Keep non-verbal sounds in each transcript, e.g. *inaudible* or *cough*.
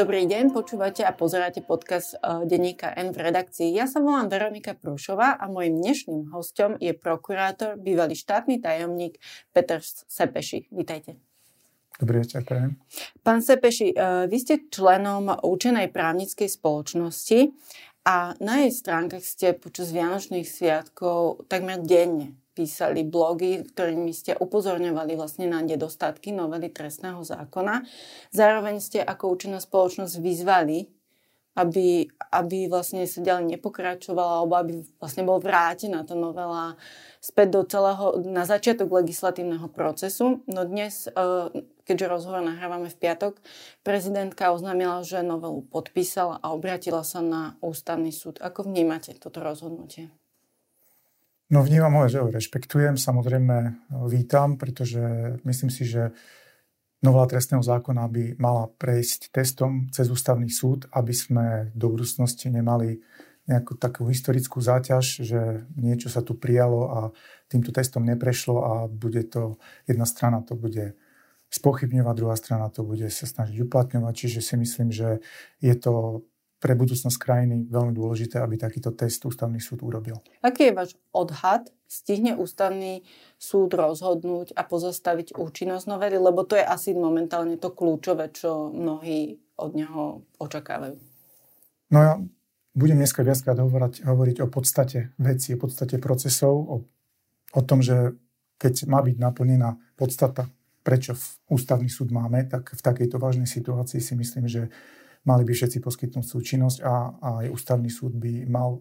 Dobrý deň, počúvate a pozeráte podcast uh, denníka N v redakcii. Ja sa volám Veronika Prúšová a mojim dnešným hostom je prokurátor, bývalý štátny tajomník Peter Sepeši. Vítajte. Dobrý večer, prajem. Pán Sepeši, uh, vy ste členom učenej právnickej spoločnosti a na jej stránkach ste počas Vianočných sviatkov takmer denne písali blogy, ktorými ste upozorňovali vlastne na nedostatky novely trestného zákona. Zároveň ste ako účinná spoločnosť vyzvali, aby, aby vlastne sa ďalej nepokračovala, alebo aby vlastne bol vrátená tá novela späť do celého, na začiatok legislatívneho procesu. No dnes, e, keďže rozhovor nahrávame v piatok, prezidentka oznámila, že novelu podpísala a obratila sa na ústavný súd. Ako vnímate toto rozhodnutie? No vnímam ho, že ho rešpektujem, samozrejme e, vítam, pretože myslím si, že nová trestného zákona by mala prejsť testom cez ústavný súd, aby sme do budúcnosti nemali nejakú takú historickú záťaž, že niečo sa tu prijalo a týmto testom neprešlo a bude to, jedna strana to bude spochybňovať, druhá strana to bude sa snažiť uplatňovať. Čiže si myslím, že je to pre budúcnosť krajiny veľmi dôležité, aby takýto test ústavný súd urobil. Aký je váš odhad? Stihne ústavný súd rozhodnúť a pozastaviť účinnosť novely? Lebo to je asi momentálne to kľúčové, čo mnohí od neho očakávajú. No ja budem dneska viackrát hovoriť, hovoriť o podstate veci, o podstate procesov, o, o tom, že keď má byť naplnená podstata, prečo ústavný súd máme, tak v takejto vážnej situácii si myslím, že mali by všetci poskytnúť súčinnosť a, a aj ústavný súd by mal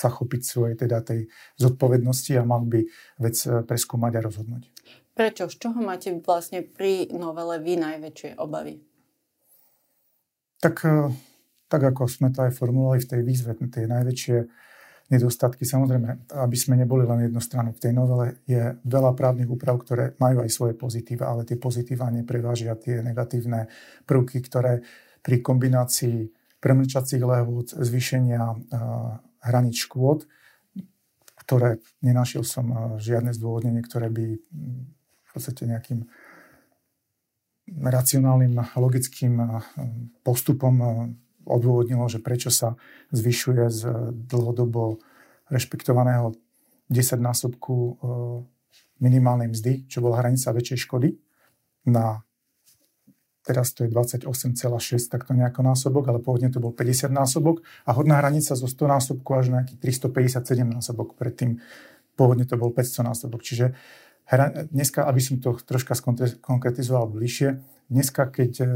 sa chopiť svojej teda tej zodpovednosti a mal by vec e, preskúmať a rozhodnúť. Prečo? Z čoho máte vlastne pri novele vy najväčšie obavy? Tak, e, tak ako sme to aj formulovali v tej výzve, tie najväčšie nedostatky. Samozrejme, aby sme neboli len jednostranní. V tej novele je veľa právnych úprav, ktoré majú aj svoje pozitíva, ale tie pozitíva neprevážia tie negatívne prvky, ktoré pri kombinácii premlčacích lehôd, zvýšenia hraníc škôd, ktoré nenašiel som žiadne zdôvodnenie, ktoré by v podstate nejakým racionálnym, logickým postupom odôvodnilo, že prečo sa zvyšuje z dlhodobo rešpektovaného 10-násobku minimálnej mzdy, čo bola hranica väčšej škody, na teraz to je 28,6 takto nejako násobok, ale pôvodne to bol 50 násobok a hodná hranica zo 100 násobku až na nejaký 357 násobok. Predtým pôvodne to bol 500 násobok. Čiže dneska, aby som to troška konkretizoval bližšie, dneska, keď e,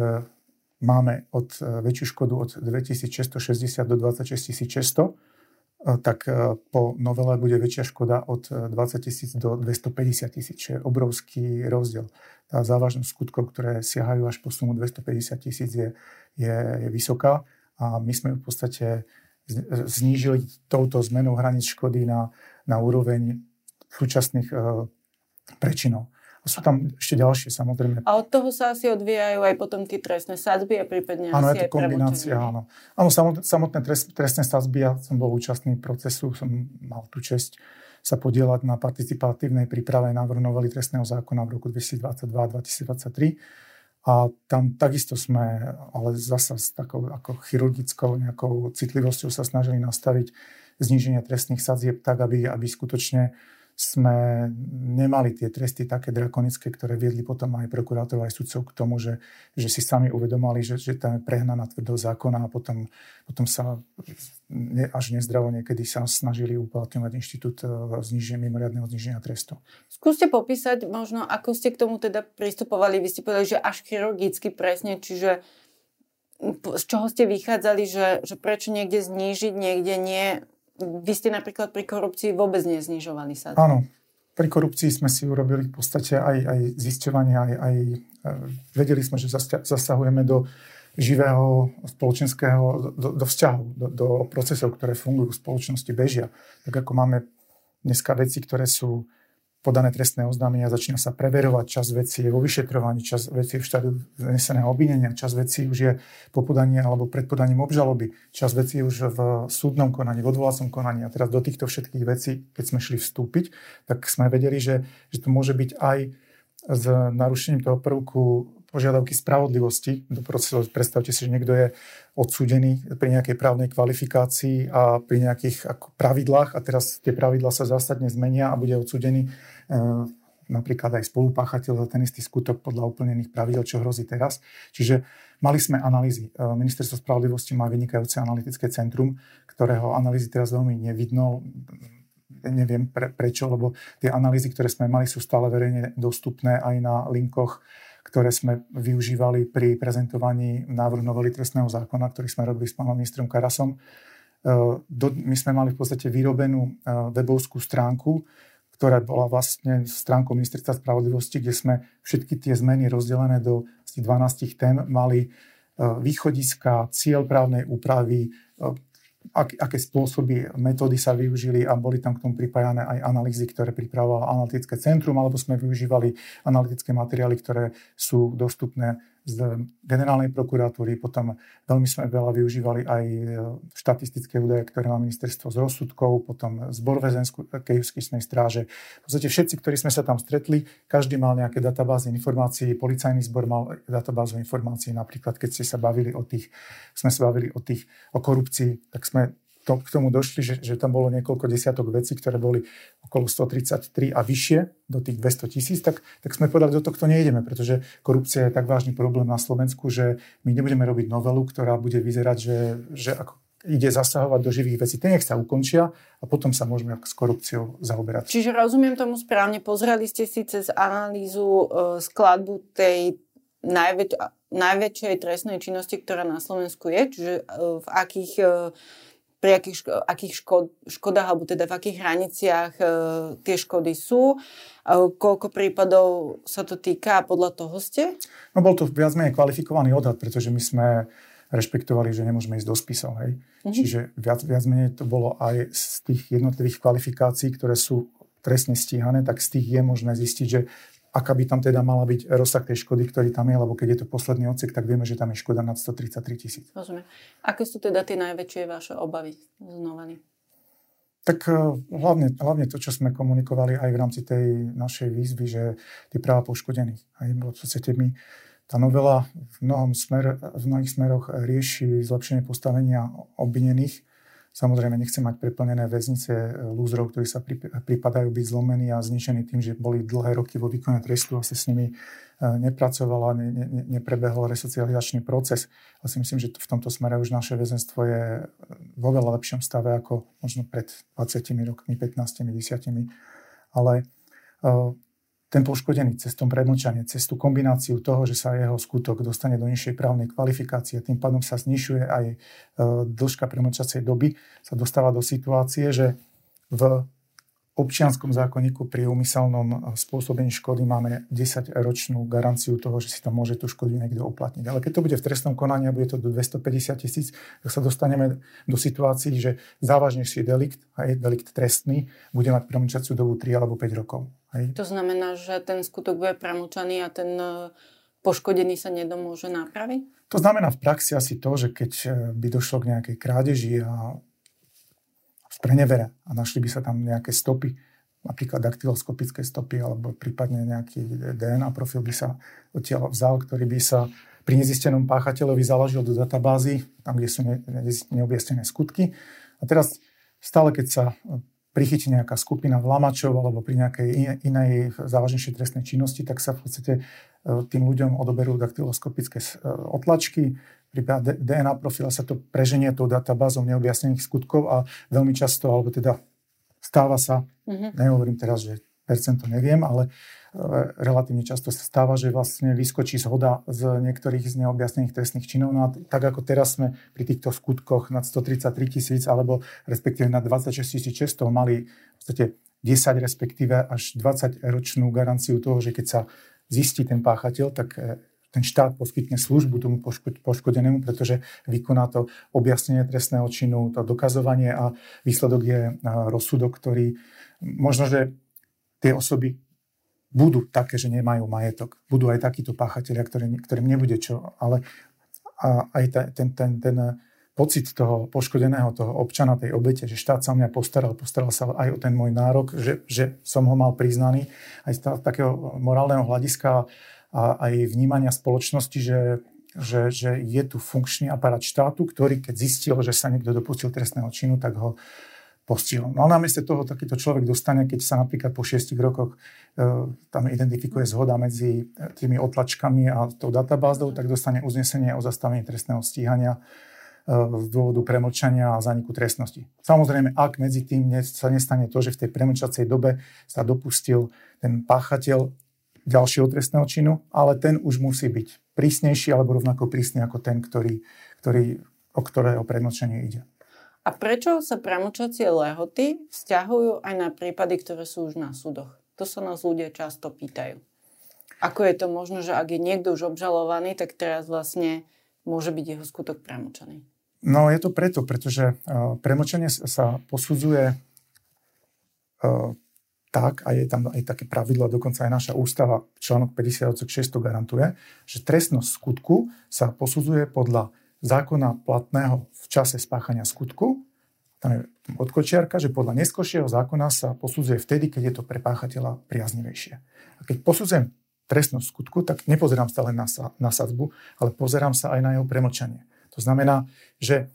máme od e, väčšiu škodu od 2660 do 26600, E, tak e, po novele bude väčšia škoda od 20 e, tisíc do 250 tisíc, čo je obrovský rozdiel. Tá závažnosť skutkov, ktoré siahajú až po sumu 250 tisíc, je, je, je vysoká a my sme v podstate znížili touto zmenou hraníc škody na, na úroveň súčasných prečinov. A sú tam ešte ďalšie, samozrejme. A od toho sa asi odvíjajú aj potom tie trestné sadzby a prípadne áno, asi je to kombinácia, áno. Áno, samotné trest, trestné sadzby, ja som bol účastný procesu, som mal tú čest sa podielať na participatívnej príprave návrhu novely trestného zákona v roku 2022-2023. A tam takisto sme, ale zasa s takou ako chirurgickou nejakou citlivosťou sa snažili nastaviť zníženie trestných sadzieb tak, aby, aby skutočne sme nemali tie tresty také drakonické, ktoré viedli potom aj prokurátorov, aj sudcov k tomu, že, že si sami uvedomali, že, že je prehnaná tvrdosť zákona a potom, potom sa ne, až nezdravo niekedy sa snažili uplatňovať inštitút e, zniženia, mimoriadného zniženia trestu. Skúste popísať možno, ako ste k tomu teda pristupovali. Vy ste povedali, že až chirurgicky presne, čiže z čoho ste vychádzali, že, že prečo niekde znížiť, niekde nie vy ste napríklad pri korupcii vôbec neznižovali sa. Áno. Pri korupcii sme si urobili v podstate aj, aj zisťovanie, aj, aj e, vedeli sme, že zasahujeme do živého spoločenského, do, do vzťahu, do, do procesov, ktoré fungujú v spoločnosti, bežia. Tak ako máme dneska veci, ktoré sú podané trestné oznámenia, začína sa preverovať, čas veci je vo vyšetrovaní, čas veci je v štádiu zneseného obvinenia, čas veci už je po podaní alebo pred podaním obžaloby, čas veci je už v súdnom konaní, v odvolacom konaní. A teraz do týchto všetkých vecí, keď sme šli vstúpiť, tak sme vedeli, že, že to môže byť aj s narušením toho prvku požiadavky spravodlivosti. Predstavte si, že niekto je odsúdený pri nejakej právnej kvalifikácii a pri nejakých pravidlách a teraz tie pravidlá sa zásadne zmenia a bude odsúdený e, napríklad aj spolupáchateľ za ten istý skutok podľa úplnených pravidel, čo hrozí teraz. Čiže mali sme analýzy. E, Ministerstvo spravodlivosti má vynikajúce analytické centrum, ktorého analýzy teraz veľmi nevidno neviem pre, prečo, lebo tie analýzy, ktoré sme mali, sú stále verejne dostupné aj na linkoch ktoré sme využívali pri prezentovaní návrhu novely trestného zákona, ktorý sme robili s pánom ministrom Karasom. E, my sme mali v podstate vyrobenú e, webovskú stránku, ktorá bola vlastne stránkou Ministerstva spravodlivosti, kde sme všetky tie zmeny rozdelené do 12 tém mali e, východiska, cieľ právnej úpravy, ak, aké spôsoby, metódy sa využili a boli tam k tomu pripájane aj analýzy, ktoré pripravovalo analytické centrum, alebo sme využívali analytické materiály, ktoré sú dostupné z generálnej prokuratúry, potom veľmi sme veľa využívali aj e, štatistické údaje, ktoré má ministerstvo z rozsudkov, potom zbor väzenskej justičnej stráže. V podstate všetci, ktorí sme sa tam stretli, každý mal nejaké databázy informácií, policajný zbor mal databázu informácií, napríklad keď ste sa bavili o tých, sme sa bavili o tých, o korupcii, tak sme to, k tomu došli, že, že tam bolo niekoľko desiatok vecí, ktoré boli okolo 133 a vyššie do tých 200 tisíc, tak, tak sme povedali, do tohto nejdeme, pretože korupcia je tak vážny problém na Slovensku, že my nebudeme robiť novelu, ktorá bude vyzerať, že, že ako ide zasahovať do živých vecí. Tie nech sa ukončia a potom sa môžeme s korupciou zaoberať. Čiže rozumiem tomu správne, pozreli ste si cez analýzu e, skladbu tej najväč- najväčšej trestnej činnosti, ktorá na Slovensku je, čiže e, v akých e, pri akých, akých škod, škodách, alebo teda v akých hraniciach e, tie škody sú, e, koľko prípadov sa to týka a podľa toho ste? No bol to viac menej kvalifikovaný odhad, pretože my sme rešpektovali, že nemôžeme ísť do spisov. Hej? Mm-hmm. Čiže viac, viac menej to bolo aj z tých jednotlivých kvalifikácií, ktoré sú trestne stíhané, tak z tých je možné zistiť, že aká by tam teda mala byť rozsah tej škody, ktorý tam je, lebo keď je to posledný odsek, tak vieme, že tam je škoda nad 133 tisíc. Rozumiem. Aké sú teda tie najväčšie vaše obavy z novely? Tak eh, hlavne, hlavne to, čo sme komunikovali aj v rámci tej našej výzvy, že tie práva poškodených. Aj v podstate my, tá novela v, mnohom smer, v mnohých smeroch rieši zlepšenie postavenia obvinených, Samozrejme, nechcem mať preplnené väznice e, lúzrov, ktorí sa pripadajú byť zlomení a zničení tým, že boli dlhé roky vo výkone trestu a sa s nimi e, nepracovala, ne, ne, neprebehol resocializačný proces. A si myslím, že v tomto smere už naše väzenstvo je e, vo veľa lepšom stave ako možno pred 20 rokmi, 15, 10. Ale ten poškodený cez tom premlčanie, cez tú kombináciu toho, že sa jeho skutok dostane do nižšej právnej kvalifikácie, tým pádom sa znižuje aj e, dĺžka premlčacej doby, sa dostáva do situácie, že v občianskom zákonníku pri úmyselnom eh, spôsobení škody máme 10-ročnú garanciu toho, že si tam môže tú škodu niekto uplatniť. Ale keď to bude v trestnom konaní a bude to do 250 tisíc, tak sa dostaneme do situácií, že závažnejší delikt, aj delikt trestný, bude mať premlčaciu dobu 3 alebo 5 rokov. Hej. To znamená, že ten skutok bude premlčaný a ten eh, poškodený sa nedomôže nápraviť? To znamená v praxi asi to, že keď eh, by došlo k nejakej krádeži a prenevere a našli by sa tam nejaké stopy, napríklad daktyloskopické stopy alebo prípadne nejaký DNA profil by sa odtiaľ vzal, ktorý by sa pri nezistenom páchateľovi založil do databázy, tam, kde sú ne, ne, neobjasnené skutky. A teraz stále, keď sa prichytí nejaká skupina vlamačov alebo pri nejakej inej závažnejšej trestnej činnosti, tak sa v podstate e, tým ľuďom odoberú daktyloskopické e, otlačky, pri DNA profile sa to preženie tou databázou neobjasnených skutkov a veľmi často, alebo teda stáva sa, mm-hmm. nehovorím teraz, že percento neviem, ale e, relatívne často sa stáva, že vlastne vyskočí zhoda z niektorých z neobjasnených trestných činov. No a tak ako teraz sme pri týchto skutkoch nad 133 tisíc alebo respektíve nad 26 600 mali v podstate 10 respektíve až 20 ročnú garanciu toho, že keď sa zistí ten páchateľ, tak e, ten štát poskytne službu tomu poškodenému, pretože vykoná to objasnenie trestného činu, to dokazovanie a výsledok je rozsudok, ktorý možno, že tie osoby budú také, že nemajú majetok. Budú aj takíto páchatelia, ktorým, ktorým nebude čo, ale a aj ten, ten, ten, ten pocit toho poškodeného, toho občana, tej obete, že štát sa o mňa postaral, postaral sa aj o ten môj nárok, že, že som ho mal priznaný aj z takého morálneho hľadiska a aj vnímania spoločnosti, že, že, že je tu funkčný aparát štátu, ktorý keď zistil, že sa niekto dopustil trestného činu, tak ho postihol. No a namiesto toho takýto človek dostane, keď sa napríklad po šiestich rokoch e, tam identifikuje zhoda medzi tými otlačkami a tou databázou, tak dostane uznesenie o zastavení trestného stíhania e, z dôvodu premlčania a zaniku trestnosti. Samozrejme, ak medzi tým sa nestane to, že v tej premlčacej dobe sa dopustil ten páchateľ ďalšieho trestného činu, ale ten už musí byť prísnejší alebo rovnako prísny ako ten, ktorý, ktorý, o ktorého premlčanie ide. A prečo sa premočacie lehoty vzťahujú aj na prípady, ktoré sú už na súdoch? To sa nás ľudia často pýtajú. Ako je to možno, že ak je niekto už obžalovaný, tak teraz vlastne môže byť jeho skutok premočaný? No je to preto, pretože uh, premočenie sa posudzuje uh, tak, a je tam aj také pravidlo, dokonca aj naša ústava, článok 50 6 to garantuje, že trestnosť skutku sa posudzuje podľa zákona platného v čase spáchania skutku, tam je odkočiarka, že podľa neskôršieho zákona sa posudzuje vtedy, keď je to pre páchateľa priaznivejšie. A keď posudzujem trestnosť skutku, tak nepozerám sa len na, na sadzbu, ale pozerám sa aj na jeho premlčanie. To znamená, že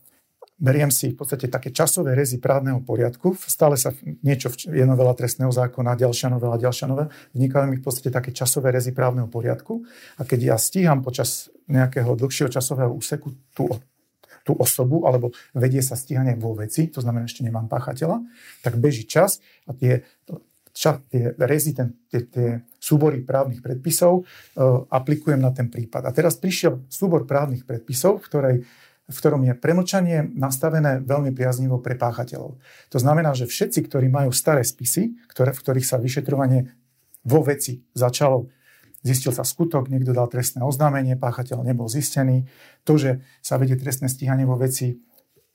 beriem si v podstate také časové rezy právneho poriadku, stále sa niečo, je novela trestného zákona, ďalšia novela, ďalšia novela, vznikajú mi v podstate také časové rezy právneho poriadku. A keď ja stíham počas nejakého dlhšieho časového úseku tú, tú osobu, alebo vedie sa stíhanie vo veci, to znamená, ešte nemám páchateľa, tak beží čas a tie, ča, tie rezy, ten, tie, tie súbory právnych predpisov uh, aplikujem na ten prípad. A teraz prišiel súbor právnych predpisov, v ktorej v ktorom je premlčanie nastavené veľmi priaznivo pre páchateľov. To znamená, že všetci, ktorí majú staré spisy, ktoré, v ktorých sa vyšetrovanie vo veci začalo, zistil sa skutok, niekto dal trestné oznámenie, páchateľ nebol zistený, to, že sa vedie trestné stíhanie vo veci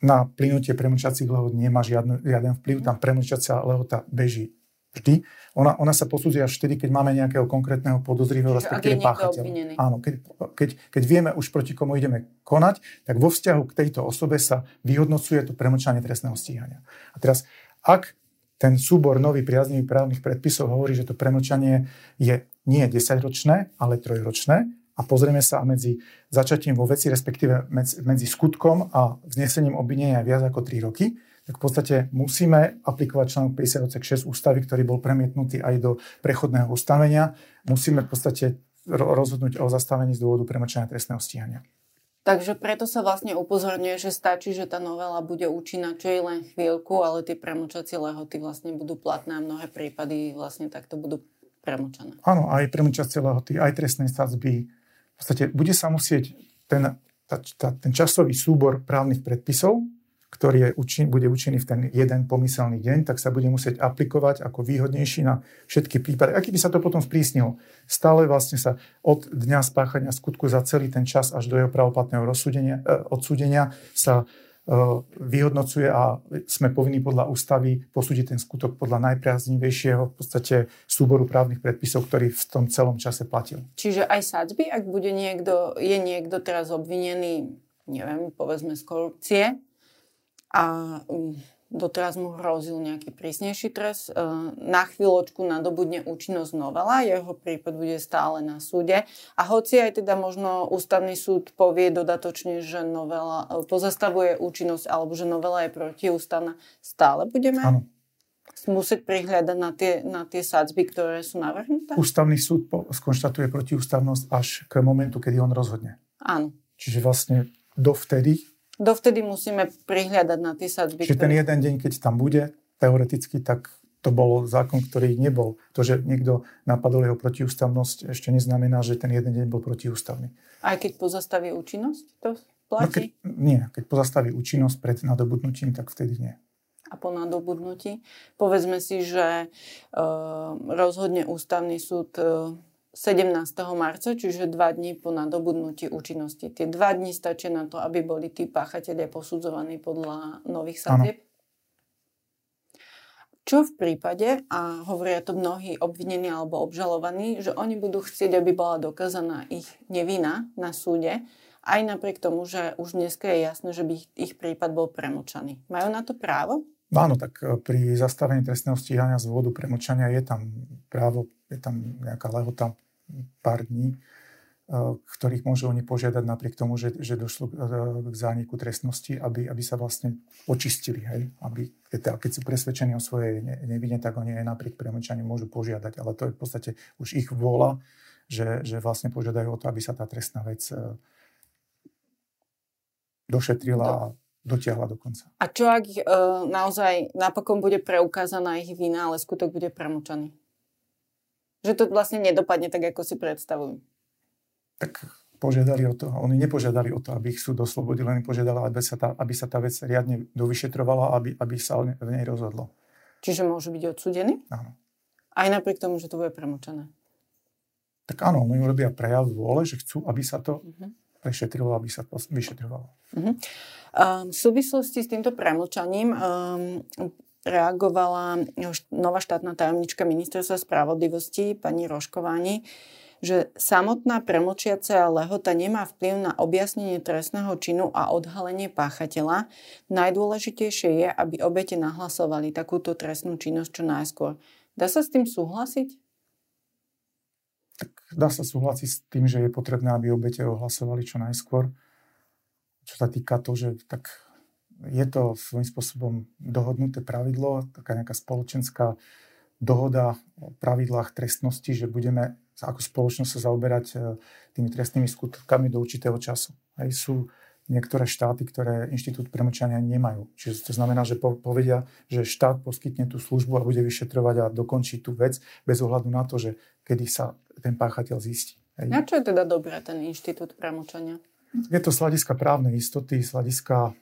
na plynutie premlčacích lehot nemá žiadny, žiaden vplyv, tam premlčacia lehota beží vždy. Ona, ona sa posudzuje až vtedy, keď máme nejakého konkrétneho podozrivého, respektíve páchateľa. Áno, keď, keď, keď vieme už proti komu ideme konať, tak vo vzťahu k tejto osobe sa vyhodnocuje to premlčanie trestného stíhania. A teraz, ak ten súbor nový priaznivých právnych predpisov hovorí, že to premlčanie je nie 10-ročné, ale trojročné, a pozrieme sa medzi začatím vo veci, respektíve medzi, medzi skutkom a vznesením obvinenia viac ako 3 roky, tak v podstate musíme aplikovať článok 56 ústavy, ktorý bol premietnutý aj do prechodného ustavenia. Musíme v podstate rozhodnúť o zastavení z dôvodu premlčania trestného stíhania. Takže preto sa vlastne upozorňuje, že stačí, že tá novela bude účinná čo je len chvíľku, ale tie premlčacie lehoty vlastne budú platné a mnohé prípady vlastne takto budú premlčané. Áno, aj premlčacie lehoty, aj trestné sadzby. V podstate bude sa musieť ten, tá, tá, ten časový súbor právnych predpisov ktorý je účin, bude účinný v ten jeden pomyselný deň, tak sa bude musieť aplikovať ako výhodnejší na všetky prípady. Aký by sa to potom sprísnilo? Stále vlastne sa od dňa spáchania skutku za celý ten čas až do jeho pravoplatného rozsúdenia, eh, odsúdenia sa eh, vyhodnocuje a sme povinní podľa ústavy posúdiť ten skutok podľa najpriaznivejšieho v podstate súboru právnych predpisov, ktorý v tom celom čase platil. Čiže aj sadzby, ak bude niekto, je niekto teraz obvinený, neviem, povedzme z korupcie, a doteraz mu hrozil nejaký prísnejší trest. E, na chvíľočku nadobudne účinnosť novela, jeho prípad bude stále na súde. A hoci aj teda možno ústavný súd povie dodatočne, že novela e, pozastavuje účinnosť alebo že novela je protiústavná, stále budeme ano. musieť prihľadať na tie, na tie sadzby, ktoré sú navrhnuté? Ústavný súd po, skonštatuje protiústavnosť až k momentu, kedy on rozhodne. Áno. Čiže vlastne dovtedy Dovtedy musíme prihľadať na tie sadzby. Čiže ktoré... ten jeden deň, keď tam bude, teoreticky, tak to bol zákon, ktorý nebol. To, že niekto napadol jeho protiústavnosť, ešte neznamená, že ten jeden deň bol protiústavný. Aj keď pozastaví účinnosť, to platí? No keď, nie, keď pozastaví účinnosť pred nadobudnutím, tak vtedy nie. A po nadobudnutí? Povedzme si, že uh, rozhodne ústavný súd uh, 17. marca, čiže dva dní po nadobudnutí účinnosti. Tie dva dní stačia na to, aby boli tí páchatelia posudzovaní podľa nových sadzieb? Čo v prípade, a hovoria to mnohí obvinení alebo obžalovaní, že oni budú chcieť, aby bola dokázaná ich nevina na súde, aj napriek tomu, že už dneska je jasné, že by ich, prípad bol premočaný. Majú na to právo? Áno, tak e, pri zastavení trestného stíhania z dôvodu premočania je tam právo, je tam nejaká lehota pár dní, ktorých môžu oni požiadať napriek tomu, že, že došlo k zániku trestnosti, aby, aby sa vlastne očistili. Hej? Aby, keď, keď sú presvedčení o svojej nevine, tak oni aj napriek premlčaniu môžu požiadať. Ale to je v podstate už ich vôľa, že, že vlastne požiadajú o to, aby sa tá trestná vec došetrila a dotiahla do konca. A čo ak e, naozaj napokon bude preukázaná ich vina, ale skutok bude premlčaný? Že to vlastne nedopadne tak, ako si predstavujú. Tak požiadali o to. Oni nepožiadali o to, aby ich súd oslobodil, len požiadali, aby sa tá, aby sa tá vec riadne dovyšetrovala, aby, aby sa v nej rozhodlo. Čiže môžu byť odsudení? Áno. Aj napriek tomu, že to bude premlčané? Tak áno, oni urobia prejav vôle, že chcú, aby sa to uh-huh prešetrilo, aby sa vyšetrovalo. Uh-huh. Uh, v súvislosti s týmto premlčaním um, reagovala nová štátna tajomnička ministerstva spravodlivosti, pani Roškováni, že samotná premlčiaca lehota nemá vplyv na objasnenie trestného činu a odhalenie páchateľa. Najdôležitejšie je, aby obete nahlasovali takúto trestnú činnosť čo najskôr. Dá sa s tým súhlasiť? Dá sa súhlasiť s tým, že je potrebné, aby obete ohlasovali čo najskôr. Čo sa týka to, že tak je to svojím spôsobom dohodnuté pravidlo, taká nejaká spoločenská dohoda o pravidlách trestnosti, že budeme ako spoločnosť sa zaoberať e, tými trestnými skutkami do určitého času. Aj sú niektoré štáty, ktoré inštitút premlčania nemajú. Čiže to znamená, že povedia, že štát poskytne tú službu a bude vyšetrovať a dokončí tú vec bez ohľadu na to, že kedy sa ten páchateľ zistí. Hej. Na čo je teda dobré ten inštitút premlčania? Je to z hľadiska právnej istoty, z hľadiska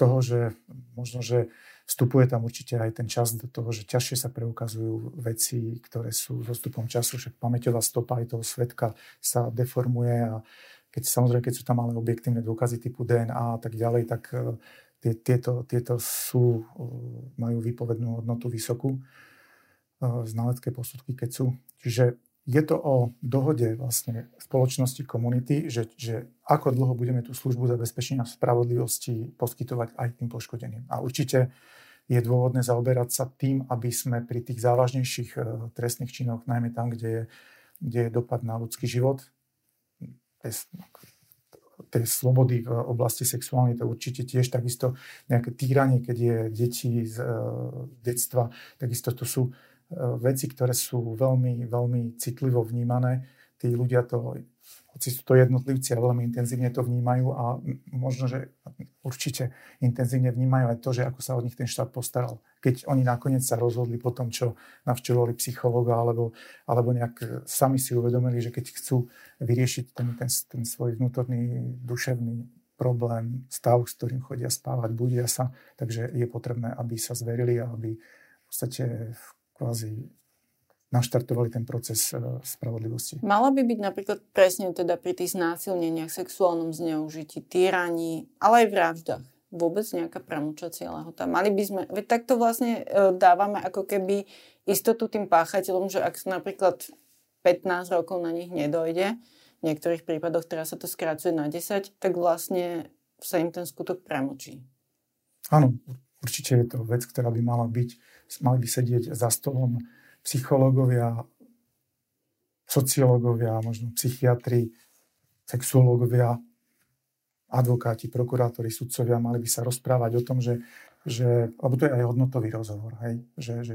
toho, že možno, že vstupuje tam určite aj ten čas do toho, že ťažšie sa preukazujú veci, ktoré sú dostupom času, však pamäťová stopa aj toho svetka sa deformuje a keď samozrejme, keď sú tam ale objektívne dôkazy typu DNA a tak ďalej, tak e, tie, tieto, tieto sú, e, majú výpovednú hodnotu vysokú, znalecké posudky, keď sú. Čiže je to o dohode vlastne spoločnosti komunity, že, že ako dlho budeme tú službu zabezpečenia spravodlivosti poskytovať aj tým poškodeným. A určite je dôvodné zaoberať sa tým, aby sme pri tých závažnejších trestných činoch, najmä tam, kde je, kde je dopad na ľudský život, tej slobody v oblasti sexuálnej, to určite tiež takisto nejaké týranie, keď je deti z uh, detstva, takisto to sú veci, ktoré sú veľmi, veľmi citlivo vnímané. Tí ľudia to hoci sú to jednotlivci a veľmi intenzívne to vnímajú a možno, že určite intenzívne vnímajú aj to, že ako sa od nich ten štát postaral. Keď oni nakoniec sa rozhodli po tom, čo navštevovali psychologa alebo, alebo nejak sami si uvedomili, že keď chcú vyriešiť ten, ten, ten svoj vnútorný duševný problém, stav, s ktorým chodia spávať, budia sa, takže je potrebné, aby sa zverili a aby v podstate kvázi naštartovali ten proces e, spravodlivosti. Mala by byť napríklad presne teda pri tých znásilneniach, sexuálnom zneužití, týraní, ale aj vraždách vôbec nejaká pramlčacia lehota. Mali by sme, veď takto vlastne e, dávame ako keby istotu tým páchateľom, že ak napríklad 15 rokov na nich nedojde, v niektorých prípadoch teraz sa to skracuje na 10, tak vlastne sa im ten skutok premočí. Áno, určite je to vec, ktorá by mala byť, mali by sedieť za stolom psychológovia, sociológovia, možno psychiatri, sexuológovia, advokáti, prokurátori, sudcovia mali by sa rozprávať o tom, že, že lebo to je aj hodnotový rozhovor, hej, že, že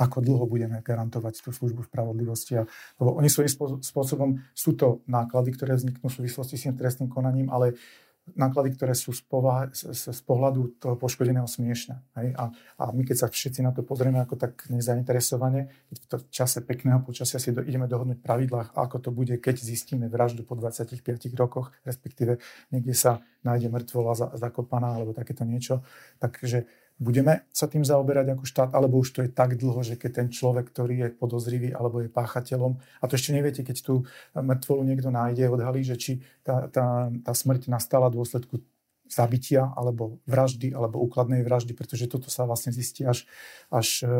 ako dlho budeme garantovať tú službu spravodlivosti. A, lebo oni svojím spôsobom sú to náklady, ktoré vzniknú v súvislosti s tým trestným konaním, ale náklady, ktoré sú z, povaha, z, z pohľadu toho poškodeného smiešne. Hej? A, a my keď sa všetci na to pozrieme ako tak nezainteresovane, v to čase pekného počasia si do, ideme dohodnúť pravidlách, ako to bude, keď zistíme vraždu po 25 rokoch, respektíve niekde sa nájde mŕtvola za, zakopaná alebo takéto niečo. Takže Budeme sa tým zaoberať ako štát, alebo už to je tak dlho, že keď ten človek, ktorý je podozrivý alebo je páchateľom, a to ešte neviete, keď tú mŕtvolu niekto nájde, odhalí, že či tá, tá, tá smrť nastala v dôsledku zabitia alebo vraždy alebo úkladnej vraždy, pretože toto sa vlastne zistí až, až e,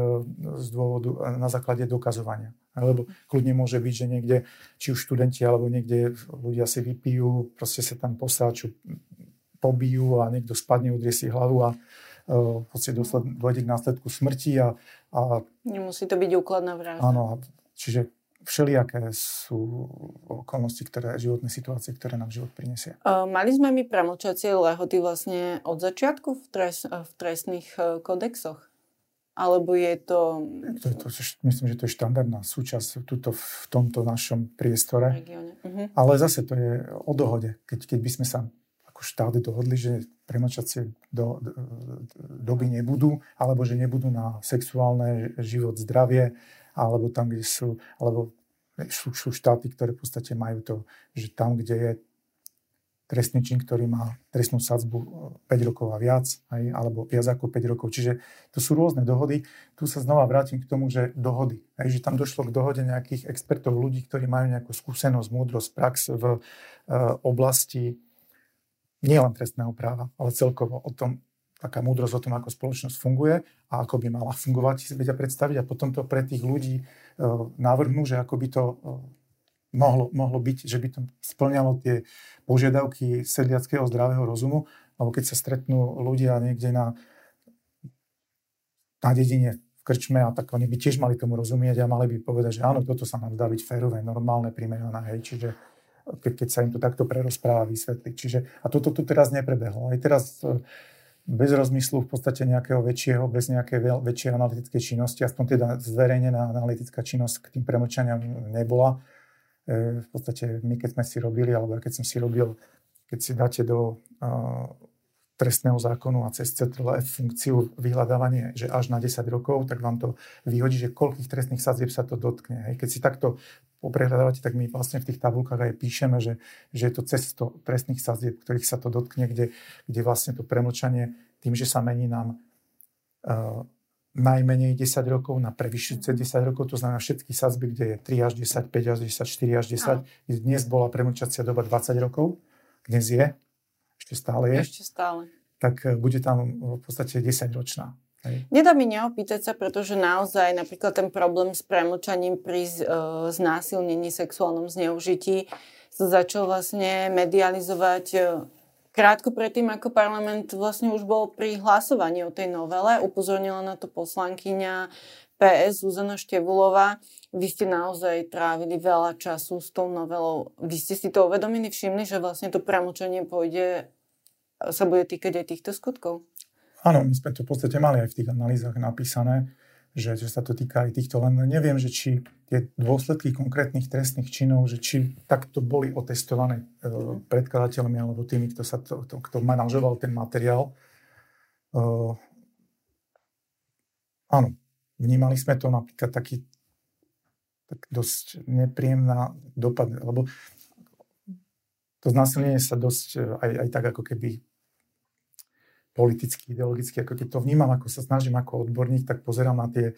z dôvodu, na základe dokazovania. Lebo kľudne môže byť, že niekde, či už študenti alebo niekde ľudia si vypijú, proste sa tam posáču, pobijú a niekto spadne, udrie si hlavu a v podstate dôjde k následku smrti a, a... Nemusí to byť úkladná vražda. Áno, čiže všelijaké sú okolnosti, ktoré, životné situácie, ktoré nám život prinesie. Uh, mali sme my premlčacie lehoty vlastne od začiatku v, trest, v trestných kodexoch? Alebo je to... to, to myslím, že to je štandardná súčasť tuto, v tomto našom priestore. Uh-huh. Ale zase to je o dohode. Keď, keď by sme sa ako štát dohodli, že premlčacie do, do, doby nebudú, alebo že nebudú na sexuálne život, zdravie, alebo tam, kde sú, alebo sú, sú štáty, ktoré v podstate majú to, že tam, kde je trestný čin, ktorý má trestnú sadzbu 5 e, rokov a viac, aj, alebo viac ako 5 rokov. Čiže to sú rôzne dohody. Tu sa znova vrátim k tomu, že dohody. Aj, že tam došlo k dohode nejakých expertov, ľudí, ktorí majú nejakú skúsenosť, múdrosť, prax v uh, oblasti nielen trestného práva, ale celkovo o tom, taká múdrosť o tom, ako spoločnosť funguje a ako by mala fungovať, si vedia predstaviť. A potom to pre tých ľudí uh, navrhnú, že ako by to uh, mohlo, mohlo byť, že by to splňalo tie požiadavky sedliackého zdravého rozumu, lebo keď sa stretnú ľudia niekde na, na dedine v krčme a tak oni by tiež mali tomu rozumieť a mali by povedať, že áno, toto sa nám dá byť férové, normálne, primerané, hej, čiže keď, keď sa im to takto prerozpráva, vysvetliť. Čiže, a toto tu teraz neprebehlo. Aj teraz e, bez rozmyslu v podstate nejakého väčšieho, bez nejakej väčšej analytickej činnosti, aspoň teda zverejnená analytická činnosť k tým premlčaniam nebola E, v podstate my, keď sme si robili, alebo keď som si robil, keď si dáte do trestného zákonu a cez CTLF funkciu vyhľadávanie, že až na 10 rokov, tak vám to vyhodí, že koľkých trestných sadzieb sa to dotkne. Hej. Keď si takto poprehľadávate, tak my vlastne v tých tabulkách aj píšeme, že, že je to cez 100 trestných sadzieb, ktorých sa to dotkne, kde, kde vlastne to premlčanie tým, že sa mení nám uh, najmenej 10 rokov na prevyšujúce 10 rokov, to znamená všetky sadzby, kde je 3 až 10, 5 až 10, 4 až 10. A. Dnes bola premlčacia doba 20 rokov, dnes je, ešte stále je. Ešte stále. Tak e, bude tam v podstate 10 ročná. Hej. Nedá mi neopýtať sa, pretože naozaj napríklad ten problém s premlčaním pri uh, znásilnení, sexuálnom zneužití sa začal vlastne medializovať uh, Krátko predtým, ako parlament vlastne už bol pri hlasovaní o tej novele, upozornila na to poslankyňa PS Zuzana Števulová. Vy ste naozaj trávili veľa času s tou novelou. Vy ste si to uvedomili, všimli, že vlastne to premočenie pôjde, sa bude týkať aj týchto skutkov? Áno, my sme to v podstate mali aj v tých analýzach napísané že, že sa to týka aj týchto, len neviem, že či tie dôsledky konkrétnych trestných činov, že či takto boli otestované uh, predkladateľmi alebo tými, kto, sa to, to, kto manažoval ten materiál. Uh, áno, vnímali sme to napríklad taký tak dosť nepríjemná dopad, lebo to znásilnenie sa dosť e, aj, aj tak ako keby politicky, ideologicky, ako keď to vnímam, ako sa snažím ako odborník, tak pozerám na tie e,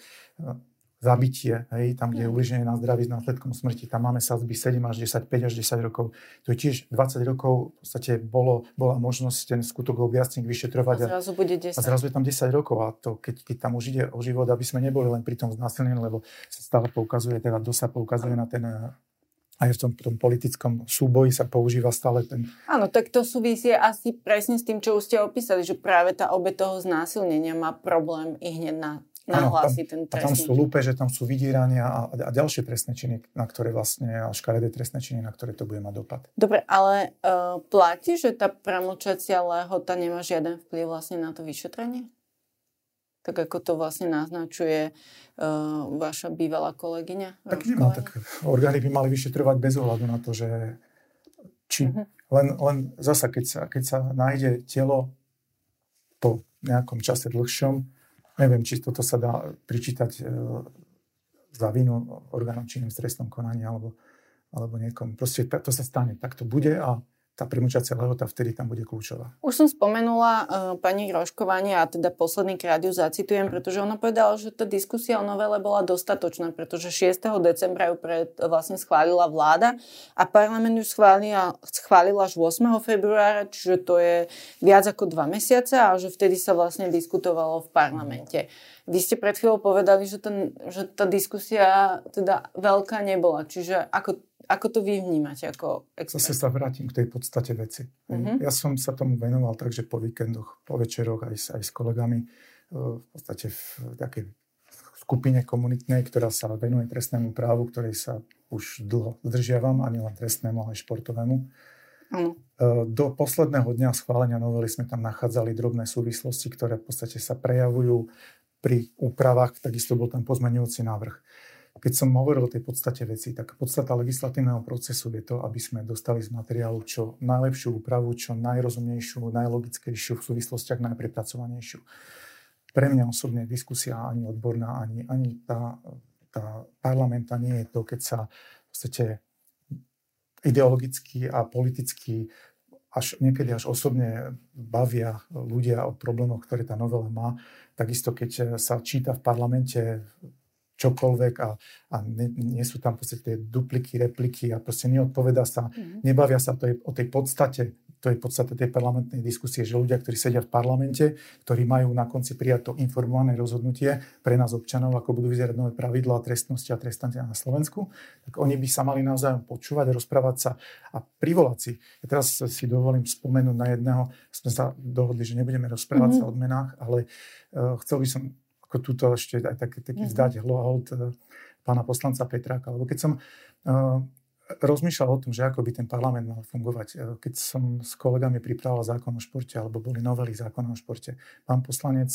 zabitie, hej, tam, kde je mhm. ubliženie na zdraví s následkom smrti, tam máme sadzby 7 až 10, 5 až 10 rokov. To je tiež 20 rokov, v podstate bolo, bola možnosť ten skutok objasniť, vyšetrovať. A zrazu bude 10. A zrazu je tam 10 rokov a to, keď, keď tam už ide o život, aby sme neboli len pri tom znásilnení, lebo sa stále poukazuje, teda dosa poukazuje na ten aj v tom, tom politickom súboji sa používa stále ten... Áno, tak to súvisí asi presne s tým, čo už ste opísali, že práve tá obe toho znásilnenia má problém i hneď na nahlásiť ten trestný. A tam sú lúpeže, tam sú vydírania a, a ďalšie trestné činy, na ktoré vlastne, a škaredé trestné činy, na ktoré to bude mať dopad. Dobre, ale uh, platí, že tá pramlčacia lehota nemá žiaden vplyv vlastne na to vyšetrenie? Tak ako to vlastne naznačuje uh, vaša bývalá kolegyňa? Tak nemá, tak orgány by mali vyšetrovať bez ohľadu na to, že či uh-huh. len, len zasa, keď sa, keď sa nájde telo po nejakom čase dlhšom, neviem, či toto sa dá pričítať uh, za vinu orgánom činným v trestnom konaní alebo, alebo niekomu. Proste to sa stane, tak to bude a tá primúčacia lehota vtedy tam bude kľúčová. Už som spomenula uh, pani Roškovanie a teda posledný krát ju zacitujem, pretože ona povedala, že tá diskusia o novele bola dostatočná, pretože 6. decembra ju pred, vlastne schválila vláda a parlament ju schválila, schválila až 8. februára, čiže to je viac ako dva mesiace a že vtedy sa vlastne diskutovalo v parlamente. Vy ste pred chvíľou povedali, že, ten, že tá diskusia teda veľká nebola, čiže ako ako to vy vnímate ako expert? Zase sa vrátim k tej podstate veci. Mm-hmm. Ja som sa tomu venoval tak, že po víkendoch, po večeroch aj, aj s kolegami e, v podstate v takej skupine komunitnej, ktorá sa venuje trestnému právu, ktorej sa už dlho zdržiavam, ani len trestnému, ale aj športovému. Mm. Do posledného dňa schválenia novely sme tam nachádzali drobné súvislosti, ktoré v podstate sa prejavujú pri úpravách, takisto bol tam pozmenujúci návrh. Keď som hovoril o tej podstate veci, tak podstata legislatívneho procesu je to, aby sme dostali z materiálu čo najlepšiu úpravu, čo najrozumnejšiu, najlogickejšiu, v súvislostiach najprepracovanejšiu. Pre mňa osobne diskusia ani odborná, ani, ani tá, tá parlamenta nie je to, keď sa v podstate ideologicky a politicky až niekedy až osobne bavia ľudia o problémoch, ktoré tá novela má. Takisto, keď sa číta v parlamente čokoľvek a, a nie, nie sú tam podstate tie dupliky, repliky a proste neodpoveda sa, mm. nebavia sa to je, o tej podstate, to je podstate tej parlamentnej diskusie, že ľudia, ktorí sedia v parlamente, ktorí majú na konci prijať to informované rozhodnutie pre nás občanov, ako budú vyzerať nové pravidlá trestnosti a trestania na Slovensku, tak oni by sa mali navzájom počúvať, rozprávať sa a privolať si. Ja teraz si dovolím spomenúť na jedného, sme sa dohodli, že nebudeme rozprávať mm-hmm. sa o odmenách, ale uh, chcel by som ako túto ešte aj taký, taký mm-hmm. vzdať hold eh, pána poslanca Petráka. Lebo keď som uh, rozmýšľal o tom, že ako by ten parlament mal fungovať, uh, keď som s kolegami pripravoval zákon o športe, alebo boli novely zákona o športe, pán poslanec,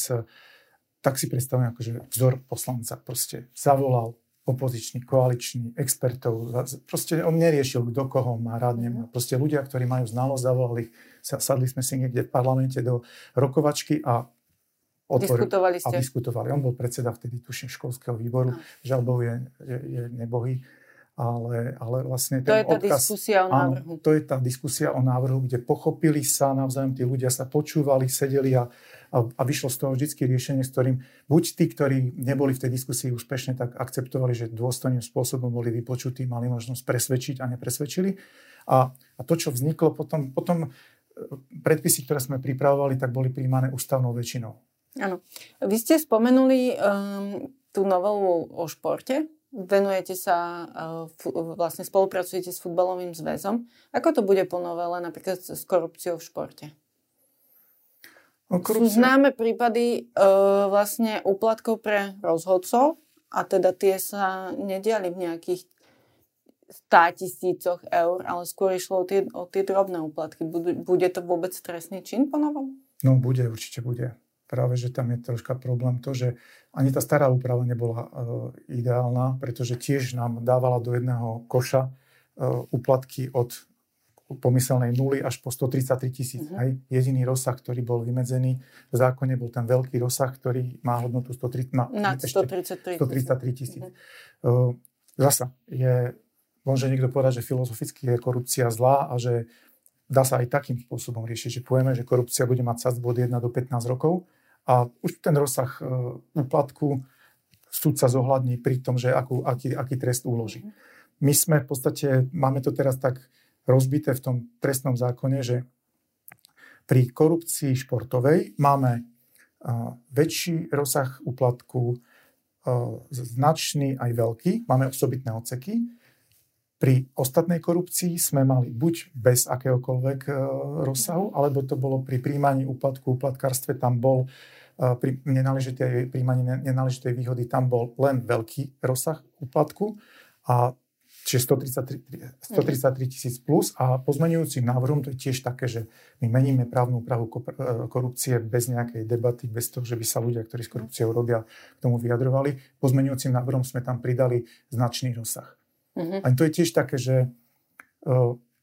tak si predstavujem akože vzor poslanca. Proste zavolal opozičný, koaličný, expertov. Proste on neriešil, kto koho má rád, nemá. Mhm. Proste ľudia, ktorí majú znalosť, zavolali, sadli sme si niekde v parlamente do rokovačky a otvoril diskutovali ste. a diskutovali. On bol predseda vtedy, tuším, školského výboru. No. Žiaľ Bohu je, je, je nebohý. Ale, ale vlastne to je tá odkaz, diskusia o návrhu. Áno, to je tá diskusia o návrhu, kde pochopili sa navzájom, tí ľudia sa počúvali, sedeli a, a, a vyšlo z toho vždy riešenie, s ktorým buď tí, ktorí neboli v tej diskusii úspešne, tak akceptovali, že dôstojným spôsobom boli vypočutí, mali možnosť presvedčiť a nepresvedčili. A, a to, čo vzniklo potom, potom e, predpisy, ktoré sme pripravovali, tak boli príjmané ústavnou väčšinou. Áno. Vy ste spomenuli um, tú novelu o športe. Venujete sa, uh, vlastne spolupracujete s futbalovým zväzom. Ako to bude po novele napríklad s korupciou v športe? Korupcia... Sú známe prípady uh, vlastne úplatkov pre rozhodcov a teda tie sa nediali v nejakých 100 tisícoch eur, ale skôr išlo o tie, o tie drobné úplatky. Bude, bude to vôbec trestný čin po novom? No bude, určite bude práve, že tam je troška problém to, že ani tá stará úprava nebola uh, ideálna, pretože tiež nám dávala do jedného koša uh, úplatky od pomyselnej nuly až po 133 tisíc. Uh-huh. Jediný rozsah, ktorý bol vymedzený v zákone, bol ten veľký rozsah, ktorý má hodnotu 130, má, Nad 133 tisíc. Uh-huh. Zasa, je, môže niekto povedať, že filozoficky je korupcia zlá a že dá sa aj takým spôsobom riešiť, že povieme, že korupcia bude mať sadzbu od 1 do 15 rokov a už ten rozsah e, úplatku súdca zohľadní pri tom, že akú, aký, aký trest uloží. My sme v podstate, máme to teraz tak rozbité v tom trestnom zákone, že pri korupcii športovej máme uh, väčší rozsah úplatku, uh, značný aj veľký, máme osobitné odseky. Pri ostatnej korupcii sme mali buď bez akéhokoľvek uh, rozsahu, alebo to bolo pri príjmaní úplatku, uplatkárstve, tam bol pri nenáležitej príjmaní nenáležitej výhody tam bol len veľký rozsah úplatku a čiže 133, 133 tisíc plus a pozmenujúcim návrhom to je tiež také, že my meníme právnu úpravu e, korupcie bez nejakej debaty, bez toho, že by sa ľudia, ktorí s korupciou robia, k tomu vyjadrovali. Pozmenujúcim návrhom sme tam pridali značný rozsah. Uh-huh. A to je tiež také, že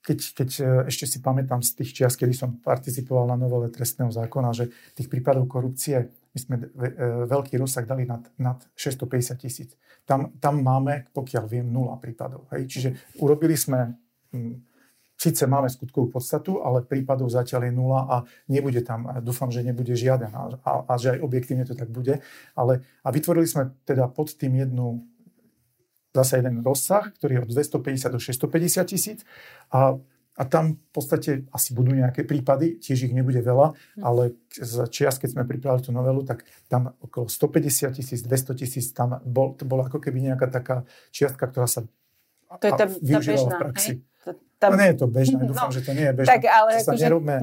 keď, keď e, ešte si pamätám z tých čias, kedy som participoval na novele trestného zákona, že tých prípadov korupcie, my sme e, veľký rozsah dali nad, nad 650 tisíc. Tam, tam máme, pokiaľ viem, nula prípadov. Hej? Čiže urobili sme, hm, síce máme skutkovú podstatu, ale prípadov zatiaľ je nula a nebude tam, dúfam, že nebude žiaden a, a, a že aj objektívne to tak bude. Ale, a vytvorili sme teda pod tým jednu zase jeden rozsah, ktorý je od 250 do 650 tisíc a a tam v podstate asi budú nejaké prípady, tiež ich nebude veľa, hm. ale z čias, keď sme pripravili tú novelu, tak tam okolo 150 tisíc, 200 tisíc, tam bol, to bola ako keby nejaká taká čiastka, ktorá sa to je tá, tá bežná, v praxi. Hej? Tam... No nie je to bežné, *laughs* dúfam, no, že to nie je bežné. Tak, ale sa akože... nerobme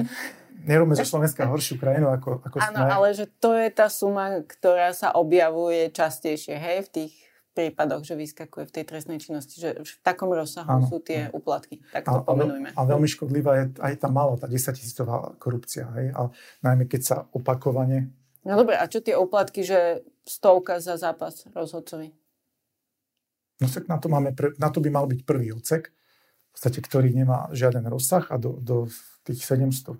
nerobme zo *laughs* Slovenska horšiu krajinu, ako, ako Áno, ale že to je tá suma, ktorá sa objavuje častejšie, hej, v tých prípadoch, že vyskakuje v tej trestnej činnosti, že v takom rozsahu áno, sú tie áno. úplatky, tak to a, pomenujme. A veľmi škodlivá je aj tá malá, tá 10 tisícová korupcia, hej, a najmä keď sa opakovane... No dobre, a čo tie úplatky, že stovka za zápas rozhodcovi? No tak na to, máme, na to by mal byť prvý odsek, v podstate, ktorý nemá žiaden rozsah a do, do tých 700,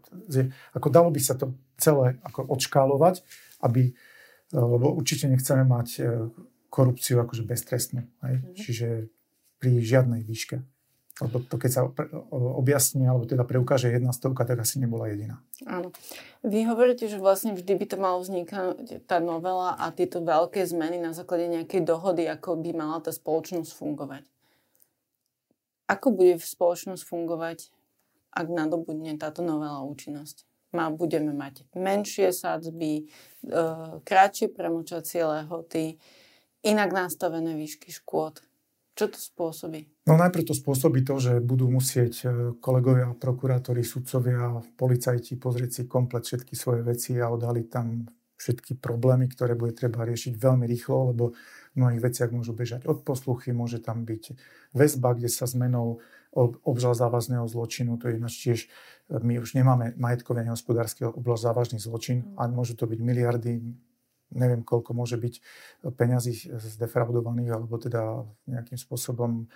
ako dalo by sa to celé ako odškálovať, aby, lebo určite nechceme mať e, korupciu akože beztrestnú. Hej? Mm-hmm. Čiže pri žiadnej výške. Lebo to keď sa objasní, alebo teda preukáže jedna stovka, tak asi nebola jediná. Áno. Vy hovoríte, že vlastne vždy by to malo vznikať tá novela a tieto veľké zmeny na základe nejakej dohody, ako by mala tá spoločnosť fungovať. Ako bude spoločnosť fungovať, ak nadobudne táto novela účinnosť? Má, budeme mať menšie sádzby, e, kratšie premočacie lehoty, inak nastavené výšky škôd. Čo to spôsobí? No najprv to spôsobí to, že budú musieť e, kolegovia, prokurátori, sudcovia, policajti pozrieť si komplet všetky svoje veci a odhaliť tam všetky problémy, ktoré bude treba riešiť veľmi rýchlo, lebo v mnohých veciach môžu bežať od posluchy, môže tam byť väzba, kde sa zmenou obžal závazného zločinu, to je ináč tiež, e, my už nemáme majetkové nehospodársky obžal závažný zločin, a môžu to byť miliardy, neviem, koľko môže byť peňazí zdefraudovaných alebo teda nejakým spôsobom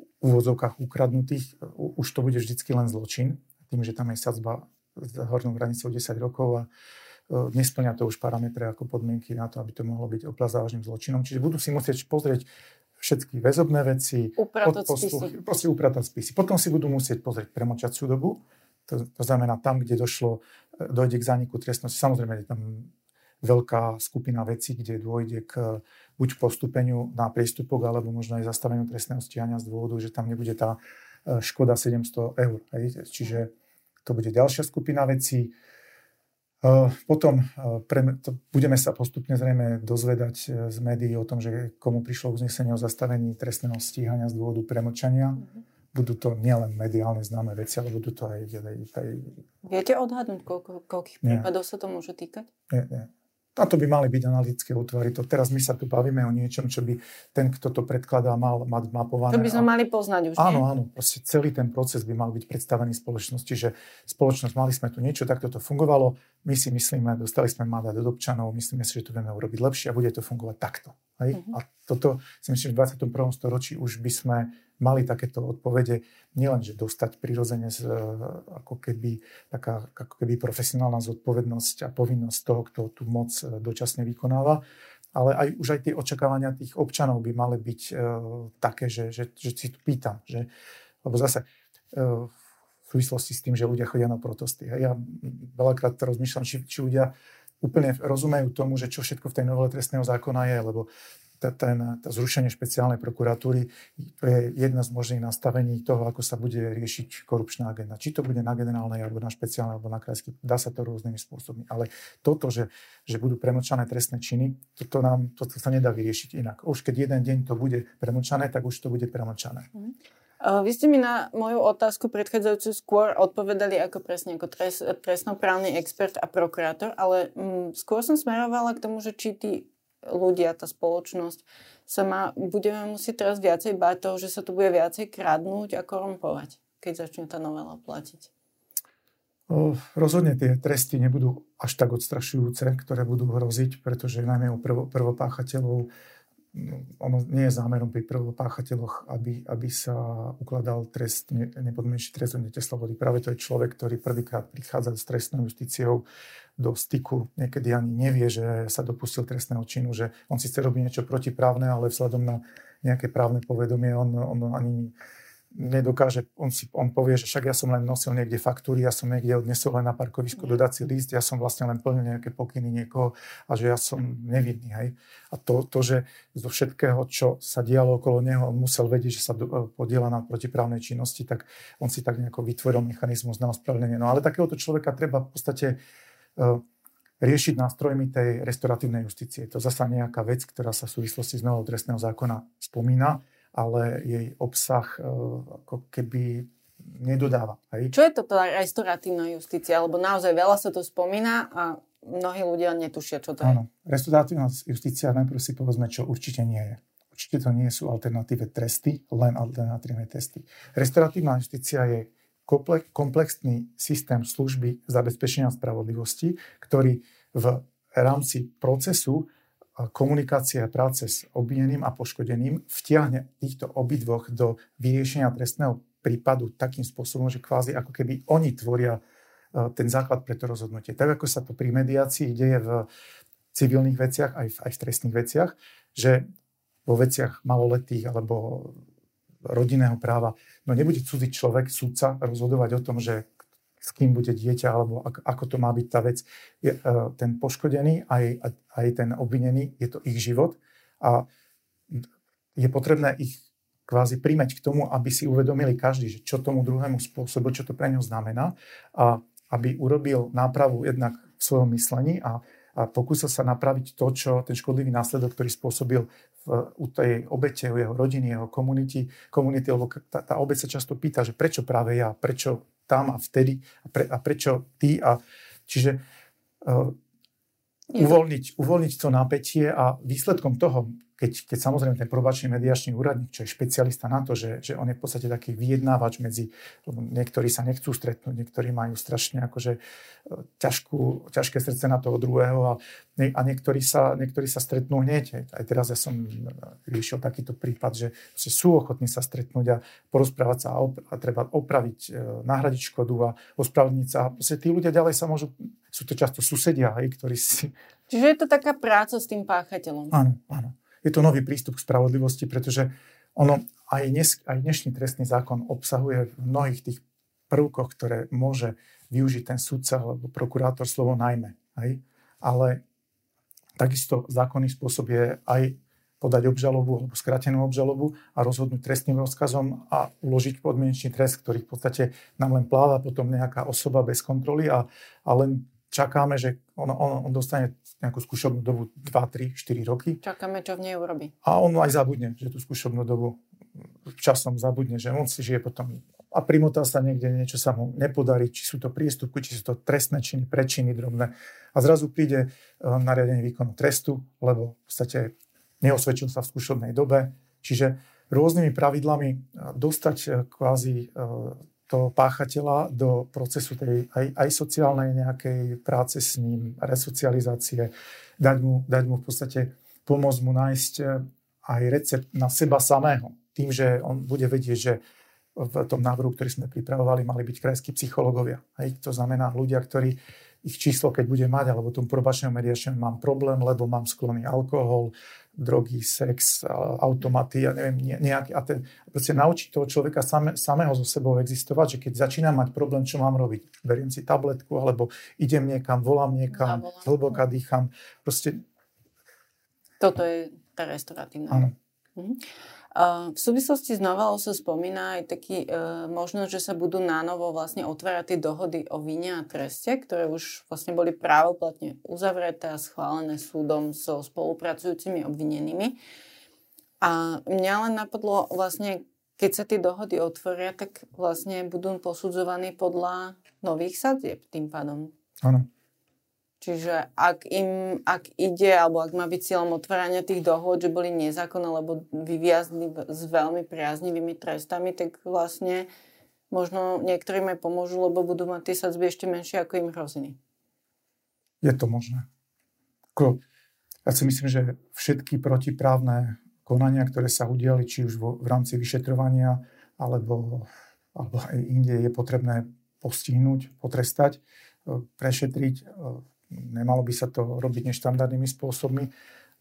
v úvodzovkách ukradnutých. Už to bude vždycky len zločin, tým, že tam je sadzba s hornou hranicou 10 rokov a e, nesplňa to už parametre ako podmienky na to, aby to mohlo byť oblast závažným zločinom. Čiže budú si musieť pozrieť všetky väzobné veci, upratať spisy. proste upratať spisy. Potom si budú musieť pozrieť premočaciu dobu, to, to znamená tam, kde došlo, e, dojde k zániku trestnosti. Samozrejme, je tam veľká skupina vecí, kde dôjde k buď postupeniu na prístupok, alebo možno aj zastaveniu trestného stíhania z dôvodu, že tam nebude tá e, škoda 700 eur. Hej. Čiže to bude ďalšia skupina vecí. E, potom e, to, budeme sa postupne zrejme dozvedať z médií o tom, že komu prišlo uznesenie o zastavení trestného stíhania z dôvodu premlčania. Mm-hmm. Budú to nielen mediálne známe veci, ale budú to aj... aj, aj... Viete odhadnúť, koľko, koľkých prípadov sa to môže týkať? Nie, nie. A to by mali byť analytické útvary. To teraz my sa tu bavíme o niečom, čo by ten, kto to predkladá, mal mať mapované. To by sme a... mali poznať už, Áno, nie? áno. Proste celý ten proces by mal byť predstavený spoločnosti, že spoločnosť, mali sme tu niečo, takto to fungovalo, my si myslíme, dostali sme mandát od občanov, myslíme si, že to vieme urobiť lepšie a bude to fungovať takto. Hej? Uh-huh. A toto si myslím, že v 21. storočí už by sme mali takéto odpovede nielenže dostať prirodzene z, e, ako keby, taká, ako keby profesionálna zodpovednosť a povinnosť toho, kto tú moc e, dočasne vykonáva, ale aj už aj tie očakávania tých občanov by mali byť uh, také, že, že, že si tu pýtam, že, lebo zase uh, v súvislosti s tým, že ľudia chodia na protesty. Ja veľakrát rozmýšľam, či, či ľudia úplne rozumejú tomu, že čo všetko v tej novele trestného zákona je, lebo tá zrušenie špeciálnej prokuratúry to je jedna z možných nastavení toho, ako sa bude riešiť korupčná agenda. Či to bude na generálnej, alebo na špeciálnej, alebo na krajskej, dá sa to rôznymi spôsobmi. Ale toto, že, že budú premlčané trestné činy, toto, nám, toto sa nedá vyriešiť inak. Už keď jeden deň to bude premlčané, tak už to bude premlčané. Mm. Vy ste mi na moju otázku predchádzajúcu skôr odpovedali ako presne ako trest, trestnoprávny expert a prokurátor, ale mm, skôr som smerovala k tomu, že či tí ľudia, tá spoločnosť sa má, budeme musieť teraz viacej báť toho, že sa tu bude viacej kradnúť a korumpovať, keď začne tá novela platiť. Rozhodne tie tresty nebudú až tak odstrašujúce, ktoré budú hroziť, pretože najmä u prvo, prvopáchateľov ono nie je zámerom pri prvopáchateľoch, aby, aby sa ukladal trest, ne, nepodmienší trest odnete slobody. Práve to je človek, ktorý prvýkrát prichádza s trestnou justíciou do styku, niekedy ani nevie, že sa dopustil trestného činu, že on síce robí niečo protiprávne, ale vzhľadom na nejaké právne povedomie on, on ani nedokáže, on, si, on povie, že však ja som len nosil niekde faktúry, ja som niekde odnesol len na parkovisku mm. dodací list, ja som vlastne len plnil nejaké pokyny niekoho a že ja som nevinný. Hej. A to, to, že zo všetkého, čo sa dialo okolo neho, on musel vedieť, že sa do, podiela na protiprávnej činnosti, tak on si tak nejako vytvoril mechanizmus na ospravedlnenie. No ale takéhoto človeka treba v podstate uh, riešiť nástrojmi tej restoratívnej justície. To zasa nejaká vec, ktorá sa v súvislosti s novou trestného zákona spomína ale jej obsah e, ako keby nedodáva. Hej. Čo je to tá restoratívna justícia? Lebo naozaj veľa sa to spomína a mnohí ľudia netušia, čo to je. Áno. Restauratívna justícia, najprv si povedzme, čo určite nie je. Určite to nie sú alternatíve tresty, len alternatívne testy. Restauratívna justícia je komplexný systém služby zabezpečenia spravodlivosti, ktorý v rámci procesu komunikácie a práce s obvinením a poškodeným vtiahne týchto obidvoch do vyriešenia trestného prípadu takým spôsobom, že kvázi ako keby oni tvoria e, ten základ pre to rozhodnutie. Tak ako sa to pri mediácii deje v civilných veciach, aj v, aj v trestných veciach, že vo veciach maloletých alebo rodinného práva, no nebude cudzí človek, súdca, rozhodovať o tom, že s kým bude dieťa, alebo ako, to má byť tá vec. Uh, ten poškodený, aj, aj ten obvinený, je to ich život a je potrebné ich kvázi príjmeť k tomu, aby si uvedomili každý, že čo tomu druhému spôsobu, čo to pre ňo znamená a aby urobil nápravu jednak v svojom myslení a, a pokúsil sa napraviť to, čo ten škodlivý následok, ktorý spôsobil v, u tej obete, u jeho rodiny, jeho komunity, komunity, lebo tá, tá obec sa často pýta, že prečo práve ja, prečo tam a vtedy a, pre, a prečo ty. A, čiže uh, uvoľniť, uvoľniť to napätie a výsledkom toho keď, keď samozrejme ten probačný mediačný úradník, čo je špecialista na to, že, že on je v podstate taký vyjednávač medzi, niektorí sa nechcú stretnúť, niektorí majú strašne akože e, ťažkú, ťažké srdce na toho druhého a, a niektorí, sa, niektorí sa stretnú hneď. Aj teraz ja som riešil takýto prípad, že sú ochotní sa stretnúť a porozprávať sa a, op- a treba opraviť, e, nahradiť škodu a ospravedlniť sa. A tí ľudia ďalej sa môžu, sú to často susedia, hej, ktorí si... Čiže je to taká práca s tým páchateľom. Áno, áno je to nový prístup k spravodlivosti, pretože ono, aj, dnes, aj dnešný trestný zákon obsahuje v mnohých tých prvkoch, ktoré môže využiť ten sudca alebo prokurátor slovo najmä. Hej? Ale takisto zákonný spôsob je aj podať obžalobu alebo skratenú obžalobu a rozhodnúť trestným rozkazom a uložiť podmienečný trest, ktorý v podstate nám len pláva potom nejaká osoba bez kontroly a, a len čakáme, že on, on, on dostane nejakú skúšobnú dobu 2, 3, 4 roky. Čakáme, čo v nej urobí. A on aj zabudne, že tú skúšobnú dobu časom zabudne, že on si žije potom a primotá sa niekde, niečo sa mu nepodarí, či sú to priestupky, či sú to trestné činy, prečiny drobné. A zrazu príde eh, nariadenie výkonu trestu, lebo v podstate neosvedčil sa v skúšobnej dobe. Čiže rôznymi pravidlami eh, dostať eh, kvázi toho páchateľa do procesu tej aj, aj sociálnej nejakej práce s ním, resocializácie, dať mu, dať mu v podstate, pomôcť mu nájsť eh, aj recept na seba samého. Tým, že on bude vedieť, že v tom návrhu, ktorý sme pripravovali, mali byť krajskí psychológovia. Hej, to znamená ľudia, ktorí ich číslo, keď bude mať, alebo tom probačného mediačného mám problém, lebo mám sklony alkohol, drogy, sex, automaty, ja neviem, nejaký, a ten, proste naučiť toho človeka same, samého so sebou existovať, že keď začínam mať problém, čo mám robiť? Beriem si tabletku, alebo idem niekam, volám niekam, Zavolám. hlboká dýcham. Proste... Toto je tá restauratívna. Áno. Mhm. V súvislosti s novelou sa spomína aj taký e, možnosť, že sa budú nánovo vlastne otvárať tie dohody o vine a treste, ktoré už vlastne boli právoplatne uzavreté a schválené súdom so spolupracujúcimi obvinenými. A mňa len napadlo vlastne, keď sa tie dohody otvoria, tak vlastne budú posudzovaní podľa nových sadzieb tým pádom. Áno. Čiže ak, im, ak ide, alebo ak má byť cieľom otvárania tých dohod, že boli nezákonné, lebo vyviazli s veľmi priaznivými trestami, tak vlastne možno niektorým aj pomôžu, lebo budú mať tie sadzby ešte menšie, ako im hrozili. Je to možné. Ja si myslím, že všetky protiprávne konania, ktoré sa udiali, či už vo, v rámci vyšetrovania, alebo, alebo aj inde, je potrebné postihnúť, potrestať, prešetriť nemalo by sa to robiť neštandardnými spôsobmi.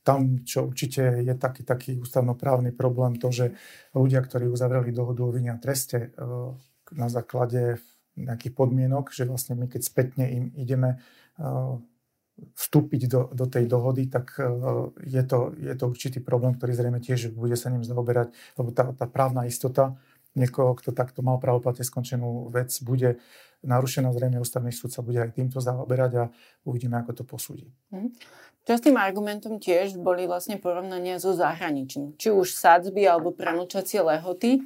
Tam, čo určite je taký, taký ústavnoprávny problém, to, že ľudia, ktorí uzavreli dohodu o vine a treste e, na základe nejakých podmienok, že vlastne my keď spätne im ideme e, vstúpiť do, do tej dohody, tak e, je to, je to určitý problém, ktorý zrejme tiež bude sa ním zaoberať, lebo tá, tá právna istota niekoho, kto takto mal pravoplatne skončenú vec, bude narušená. Zrejme ústavný súd sa bude aj týmto zaoberať a uvidíme, ako to posúdi. Mm. Častým argumentom tiež boli vlastne porovnania so zahraničím. Či už sadzby alebo prenúčacie lehoty.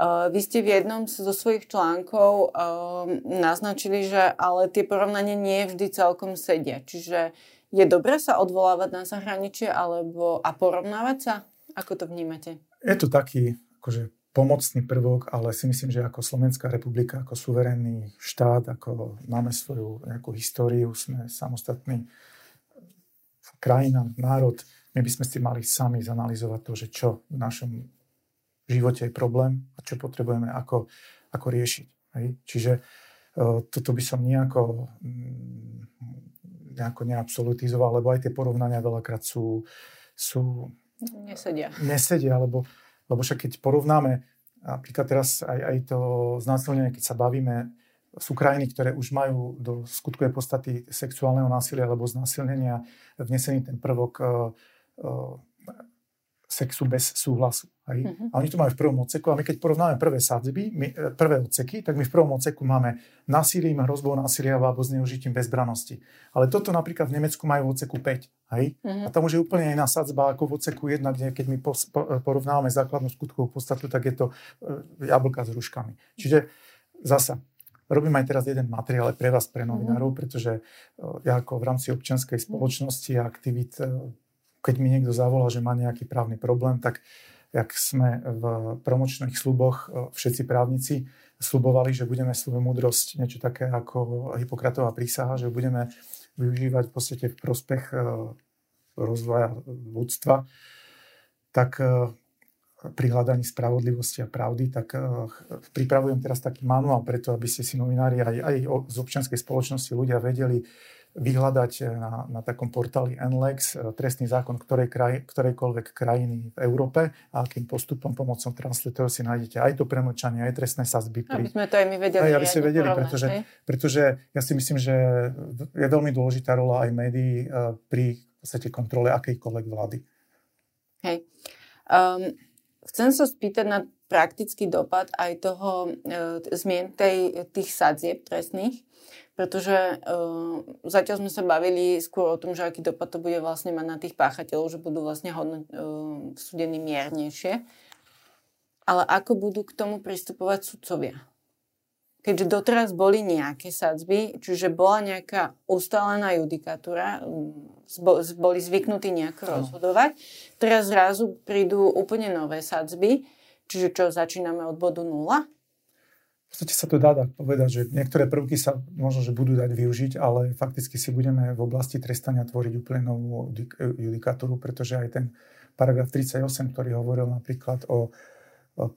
Uh, vy ste v jednom zo svojich článkov uh, naznačili, že ale tie porovnania nie vždy celkom sedia. Čiže je dobré sa odvolávať na zahraničie alebo a porovnávať sa? Ako to vnímate? Je to taký akože, pomocný prvok, ale si myslím, že ako Slovenská republika, ako suverénny štát, ako máme svoju nejakú históriu, sme samostatný krajina, národ, my by sme si mali sami zanalizovať to, že čo v našom živote je problém a čo potrebujeme ako, ako riešiť. Hej? Čiže uh, toto by som nejako, mm, nejako neabsolutizoval, lebo aj tie porovnania veľakrát sú, sú nesedia. Nesedia, lebo, lebo však keď porovnáme napríklad teraz aj, aj to znásilnenie, keď sa bavíme, sú krajiny, ktoré už majú do skutkovej podstaty sexuálneho násilia alebo znásilnenia vnesený ten prvok uh, uh, sexu bez súhlasu. Hej? Uh-huh. A oni to majú v prvom odseku a my keď porovnáme prvé sadzby, my, e, prvé odseky, tak my v prvom odseku máme násilím, hrozbou násilia alebo zneužitím bezbranosti. Ale toto napríklad v Nemecku majú v odseku 5. Hej? Uh-huh. A tam už je úplne iná sadzba ako v odseku 1, kde keď my porovnávame základnú skutkovú podstatu, tak je to e, jablka s ruškami. Čiže zasa, robím aj teraz jeden materiál pre vás, pre novinárov, pretože e, ja ako v rámci občianskej spoločnosti a aktivít keď mi niekto zavolá, že má nejaký právny problém, tak jak sme v promočných sluboch e, všetci právnici slubovali, že budeme svoju múdrosť niečo také ako Hipokratová prísaha, že budeme využívať v podstate v prospech e, rozvoja ľudstva, tak e, pri hľadaní spravodlivosti a pravdy, tak pripravujem teraz taký manuál preto, aby ste si novinári aj, aj z občianskej spoločnosti ľudia vedeli, vyhľadať eh, na, na takom portáli NLEX eh, trestný zákon ktorej kraj, ktorejkoľvek krajiny v Európe a akým postupom pomocou translatorov si nájdete aj to premlčanie, aj trestné sazby. Pri... Aby sme to aj my vedeli. Aj, aby ste vedeli, pretože, pretože ja si myslím, že je veľmi dôležitá rola aj médií eh, pri v podstate kontrole akejkoľvek vlády. Hej. Um, chcem sa spýtať na praktický dopad aj toho e, zmien tej, tých sadzieb trestných pretože uh, zatiaľ sme sa bavili skôr o tom, že aký dopad to bude vlastne mať na tých páchateľov, že budú vlastne hodno, uh, súdení miernejšie. Ale ako budú k tomu pristupovať sudcovia? Keďže doteraz boli nejaké sadzby, čiže bola nejaká ustálená judikatúra, boli zvyknutí nejako rozhodovať, teraz zrazu prídu úplne nové sadzby, čiže čo, začíname od bodu nula? Podstate sa to dá dať povedať, že niektoré prvky sa možno, že budú dať využiť, ale fakticky si budeme v oblasti trestania tvoriť úplne novú judikatúru, pretože aj ten paragraf 38, ktorý hovoril napríklad o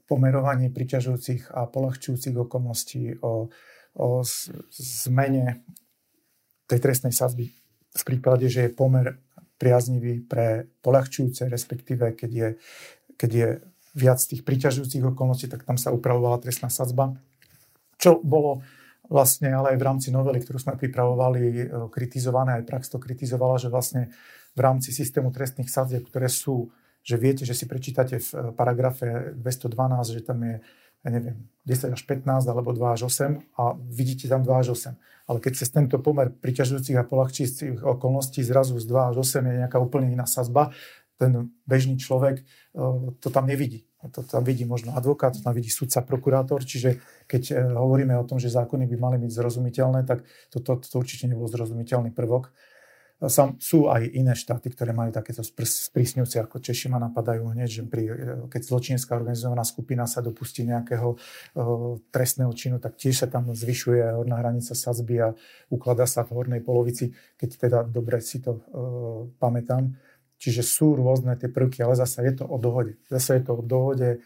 pomerovaní priťažujúcich a polahčujúcich okolností, o, o zmene tej trestnej sazby v prípade, že je pomer priaznivý pre polahčujúce, respektíve keď je, keď je viac tých priťažujúcich okolností, tak tam sa upravovala trestná sadzba čo bolo vlastne ale aj v rámci novely, ktorú sme pripravovali, e, kritizované, aj prax to kritizovala, že vlastne v rámci systému trestných sadzieb, ktoré sú, že viete, že si prečítate v e, paragrafe 212, že tam je, ja neviem, 10 až 15 alebo 2 až 8 a vidíte tam 2 až 8. Ale keď cez tento pomer priťažujúcich a polahčujúcich okolností zrazu z 2 až 8 je nejaká úplne iná sazba, ten bežný človek e, to tam nevidí. To tam vidí možno advokát, to tam vidí sudca, prokurátor, čiže keď e, hovoríme o tom, že zákony by mali byť zrozumiteľné, tak toto to, to určite nebol zrozumiteľný prvok. Sam, sú aj iné štáty, ktoré majú takéto sprísňujúce, ako Češi ma napadajú hneď, že pri, e, keď zločinecká organizovaná skupina sa dopustí nejakého uh, trestného činu, tak tiež sa tam zvyšuje horná hranica sazby a ukladá sa v hornej polovici, keď teda dobre si to uh, pamätám. Čiže sú rôzne tie prvky, ale zase je to o dohode. Zase je to o dohode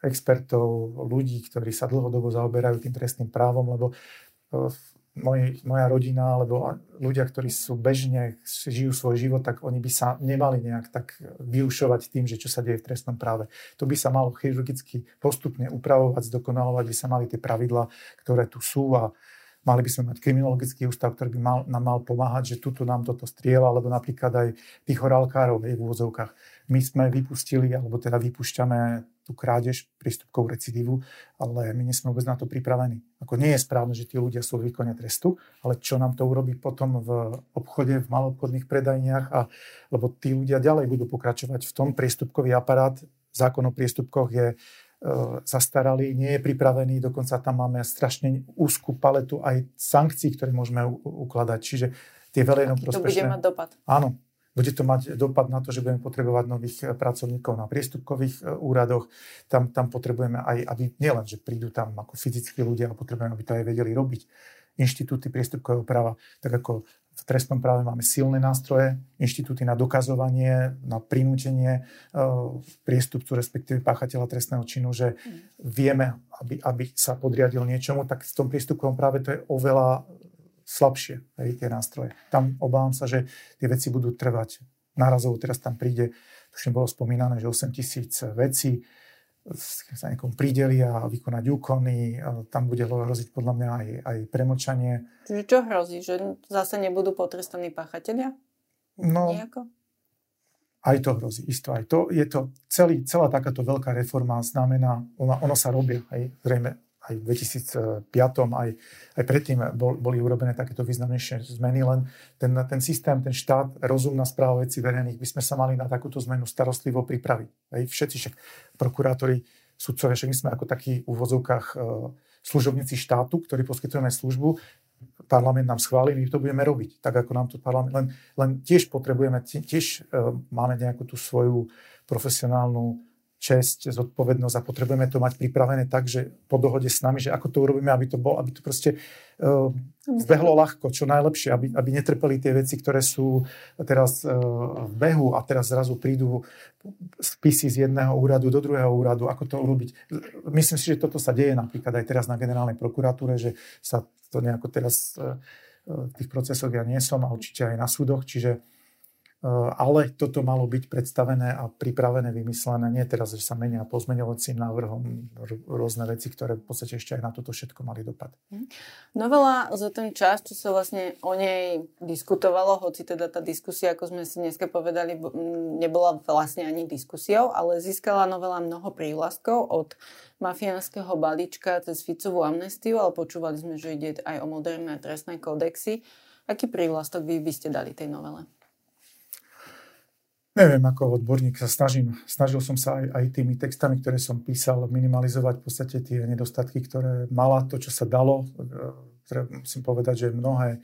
expertov, ľudí, ktorí sa dlhodobo zaoberajú tým trestným právom, lebo e, moj, moja rodina alebo ľudia, ktorí sú bežne, žijú svoj život, tak oni by sa nemali nejak tak vyušovať tým, že čo sa deje v trestnom práve. To by sa malo chirurgicky postupne upravovať, zdokonalovať by sa mali tie pravidla, ktoré tu sú a Mali by sme mať kriminologický ústav, ktorý by mal, nám mal pomáhať, že tuto nám toto striela, alebo napríklad aj tých horálkárov v úvodzovkách. My sme vypustili, alebo teda vypúšťame tú krádež, prístupkovú recidívu, ale my nie sme vôbec na to pripravení. Ako nie je správne, že tí ľudia sú v výkone trestu, ale čo nám to urobí potom v obchode, v malobchodných predajniach, a, lebo tí ľudia ďalej budú pokračovať v tom, prístupkový aparát, zákon o priestupkoch je zastaralý, nie je pripravený, dokonca tam máme strašne úzkú paletu aj sankcií, ktoré môžeme ukladať. Čiže tie verejno prospešné... To bude mať dopad. Áno, bude to mať dopad na to, že budeme potrebovať nových eh, pracovníkov na priestupkových eh, úradoch. Tam, tam potrebujeme aj, aby nielen, že prídu tam ako fyzickí ľudia, ale potrebujeme, aby to aj vedeli robiť. Inštitúty priestupkového práva, tak ako v trestnom práve máme silné nástroje, inštitúty na dokazovanie, na prinútenie uh, priestupcu, respektíve páchateľa trestného činu, že mm. vieme, aby, aby sa podriadil niečomu, tak v tom priestupkovom práve to je oveľa slabšie, hej, tie nástroje. Tam obávam sa, že tie veci budú trvať nárazovo. Teraz tam príde, už bolo spomínané, že 8 tisíc vecí sa niekomu pridelia a vykonať úkony. Tam bude hroziť podľa mňa aj, aj premočanie. Čiže čo hrozí? Že zase nebudú potrestaní páchatelia? No, Nejako? Aj to hrozí, isto aj to. Je to celý, celá takáto veľká reforma znamená, ona, ono sa robí, aj zrejme aj v 2005, aj, aj predtým bol, boli urobené takéto významnejšie zmeny, len ten, ten systém, ten štát, rozumná správa veci verejných, by sme sa mali na takúto zmenu starostlivo pripraviť. Aj všetci však prokurátori, sudcovia, však my sme ako takí v úvodzovkách e, služobníci štátu, ktorí poskytujeme službu, parlament nám schváli, my to budeme robiť, tak ako nám to parlament, len, len tiež potrebujeme, tiež e, máme nejakú tú svoju profesionálnu česť, zodpovednosť a potrebujeme to mať pripravené tak, že po dohode s nami, že ako to urobíme, aby to bol, aby to proste uh, zbehlo ľahko, čo najlepšie, aby, aby netrpeli tie veci, ktoré sú teraz uh, v behu a teraz zrazu prídu spisy z jedného úradu do druhého úradu, ako to urobiť. Myslím si, že toto sa deje napríklad aj teraz na generálnej prokuratúre, že sa to nejako teraz uh, v tých procesoch ja nie som a určite aj na súdoch, čiže Eh, ale toto malo byť predstavené a pripravené, vymyslené. Nie teraz, že sa menia pozmeňovacím návrhom rôzne veci, ktoré v podstate ešte aj na toto všetko mali dopad. Mhm. Novela za ten čas, čo sa vlastne o nej diskutovalo, hoci teda tá diskusia, ako sme si dneska povedali, nebola vlastne ani diskusiou, ale získala novela mnoho prívlastkov od mafiánskeho balíčka cez Ficovú amnestiu, ale počúvali sme, že ide aj o moderné trestné kódexy. Aký prívlastok vy by ste dali tej novele? Neviem, ako odborník sa snažím, snažil som sa aj, aj tými textami, ktoré som písal, minimalizovať v podstate tie nedostatky, ktoré mala, to, čo sa dalo. Musím povedať, že mnohé e,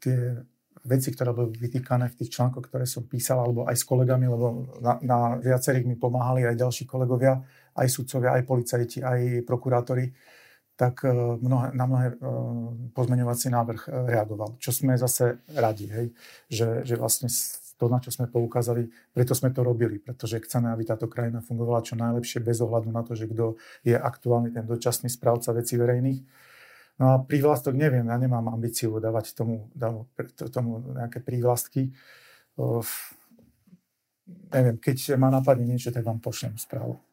tie veci, ktoré boli vytýkané v tých článkoch, ktoré som písal, alebo aj s kolegami, lebo na, na viacerých mi pomáhali aj ďalší kolegovia, aj sudcovia, aj policajti, aj prokurátori, tak e, mnohé, na mnohé e, pozmeňovací návrh reagoval. Čo sme zase radi, hej? Že, že vlastne to, na čo sme poukázali, preto sme to robili, pretože chceme, aby táto krajina fungovala čo najlepšie bez ohľadu na to, že kto je aktuálny ten dočasný správca veci verejných. No a prívlastok neviem, ja nemám ambíciu dávať tomu, tomu nejaké prívlastky. neviem, keď ma napadne niečo, tak vám pošlem správu.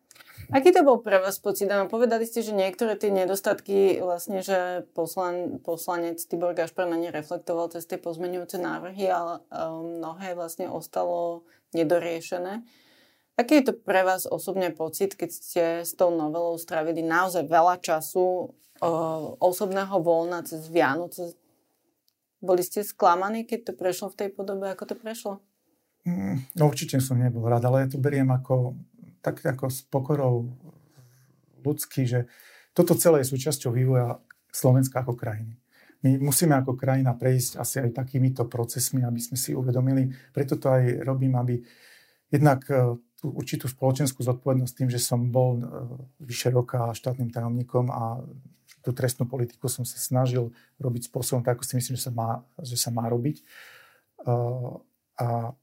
Aký to bol pre vás pocit? No, povedali ste, že niektoré tie nedostatky vlastne, že poslan, poslanec Tibor Gašpar na ne reflektoval cez tie pozmenujúce návrhy, ale um, mnohé vlastne ostalo nedoriešené. Aký je to pre vás osobne pocit, keď ste s tou novelou strávili naozaj veľa času uh, osobného voľna cez Vianoce? Boli ste sklamaní, keď to prešlo v tej podobe, ako to prešlo? Mm, no určite som nebol rád, ale ja to beriem ako tak ako s pokorou ľudský, že toto celé je súčasťou vývoja Slovenska ako krajiny. My musíme ako krajina prejsť asi aj takýmito procesmi, aby sme si uvedomili. Preto to aj robím, aby jednak e, tú určitú spoločenskú zodpovednosť tým, že som bol e, vyše roka štátnym tajomníkom a tú trestnú politiku som sa snažil robiť spôsobom tak, ako si myslím, že sa má, že sa má robiť. E, a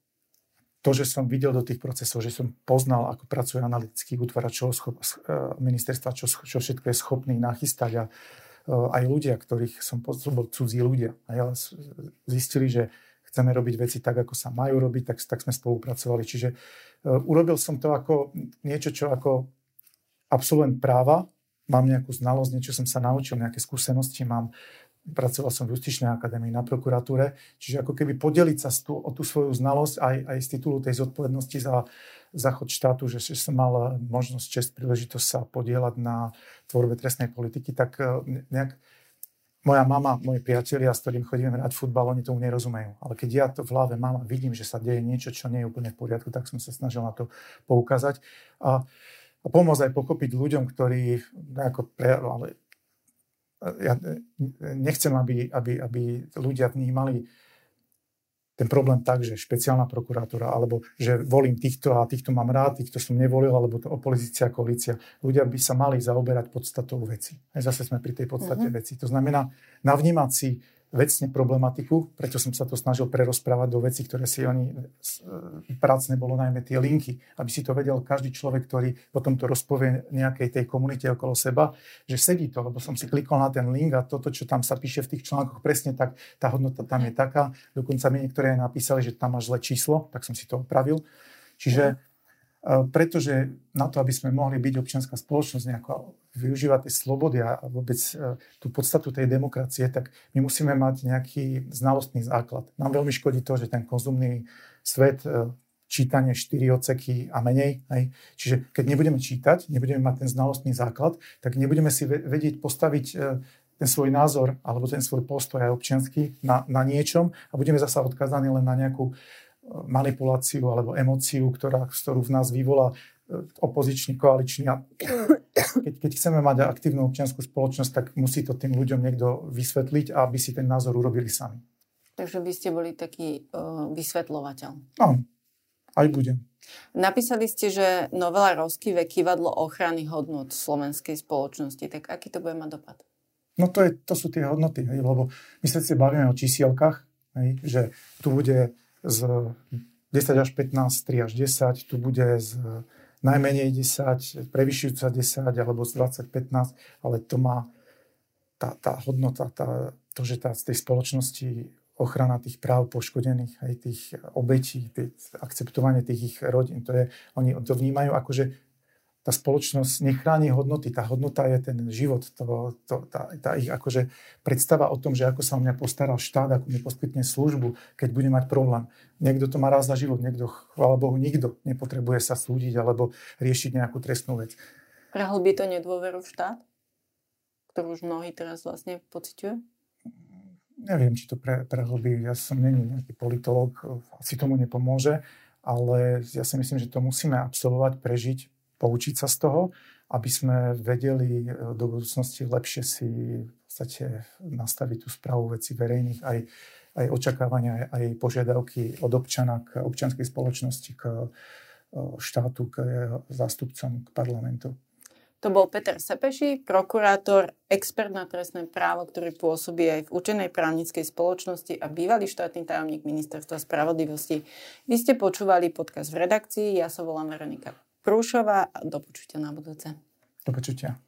to, že som videl do tých procesov, že som poznal, ako pracuje analytický útvar čo schop, e, ministerstva, čo, čo všetko je schopný nachystať a e, aj ľudia, ktorých som bol cudzí ľudia. A ja zistili, že chceme robiť veci tak, ako sa majú robiť, tak, tak sme spolupracovali. Čiže uh, urobil som to ako niečo, čo ako absolvent práva, mám nejakú znalosť, niečo som sa naučil, nejaké skúsenosti mám, pracoval som v Justičnej akadémii na prokuratúre, čiže ako keby podeliť sa tú, o tú svoju znalosť aj, aj z titulu tej zodpovednosti za záchod štátu, že, som mal možnosť, čest, príležitosť sa podielať na tvorbe trestnej politiky, tak e, nejak moja mama, moji priatelia, s ktorým chodíme hrať futbal, oni tomu nerozumejú. Ale keď ja to v hlave mám a vidím, že sa deje niečo, čo nie je úplne v poriadku, tak som sa snažil na to poukázať. A a pomôcť aj pochopiť ľuďom, ktorí ako pre, ale ja nechcem, aby, aby, aby ľudia vnímali ten problém tak, že špeciálna prokurátora, alebo že volím týchto a týchto mám rád, týchto som nevolil, alebo to opozícia, koalícia. Ľudia by sa mali zaoberať podstatou veci. Aj zase sme pri tej podstate uh-huh. veci. To znamená navnímať si vecne problematiku, preto som sa to snažil prerozprávať do veci, ktoré si oni e, prácne bolo najmä tie linky, aby si to vedel každý človek, ktorý potom to rozpovie nejakej tej komunite okolo seba, že sedí to, lebo som si klikol na ten link a toto, čo tam sa píše v tých článkoch, presne tak, tá hodnota tam je taká. Dokonca mi niektoré aj napísali, že tam máš zlé číslo, tak som si to opravil. Čiže e, pretože na to, aby sme mohli byť občianská spoločnosť nejako využívať tej slobody a vôbec e, tú podstatu tej demokracie, tak my musíme mať nejaký znalostný základ. Nám veľmi škodí to, že ten konzumný svet, e, čítanie 4 odseky a menej. Hej. Čiže keď nebudeme čítať, nebudeme mať ten znalostný základ, tak nebudeme si vedieť postaviť e, ten svoj názor alebo ten svoj postoj aj občiansky na, na niečom a budeme zasa odkazaní len na nejakú manipuláciu alebo emóciu, ktorá, ktorú v nás vyvolá opozičný, koaličný. A keď, keď chceme mať aktívnu občianskú spoločnosť, tak musí to tým ľuďom niekto vysvetliť, aby si ten názor urobili sami. Takže by ste boli taký uh, vysvetľovateľ. Áno, aj budem. Napísali ste, že novela Rosky ve kývadlo ochrany hodnot slovenskej spoločnosti. Tak aký to bude mať dopad? No to, je, to sú tie hodnoty, hej, lebo my sa si bavíme o čísielkach, hej, že tu bude z 10 až 15, 3 až 10, tu bude z najmenej 10, prevyšujúca 10 alebo z 20, 15, ale to má tá, tá hodnota, tá, to, že tá, z tej spoločnosti ochrana tých práv poškodených, aj tých obetí, tých, akceptovanie tých ich rodín, to je, oni to vnímajú ako, že tá spoločnosť nechráni hodnoty. Tá hodnota je ten život, to, to, tá, tá ich akože predstava o tom, že ako sa o mňa postaral štát, ako mi poskytne službu, keď bude mať problém. Niekto to má raz za život, niekto, chvála Bohu, nikto nepotrebuje sa súdiť alebo riešiť nejakú trestnú vec. Prehlbí to nedôveru v štát, ktorú už mnohí teraz vlastne pociťujú? Neviem, či to pre, prehlbí. Ja som není nejaký politolog, asi tomu nepomôže, ale ja si myslím, že to musíme absolvovať, prežiť, poučiť sa z toho, aby sme vedeli e, do budúcnosti lepšie si v podstate nastaviť tú správu veci verejných, aj, aj očakávania, aj požiadavky od občana k občianskej spoločnosti, k e, štátu, k zástupcom, k parlamentu. To bol Peter Sepeši, prokurátor, expert na trestné právo, ktorý pôsobí aj v učenej právnickej spoločnosti a bývalý štátny tajomník ministerstva spravodlivosti. Vy ste počúvali podcast v redakcii, ja sa volám Veronika Prúšová do počutia na budúce. Do počutia.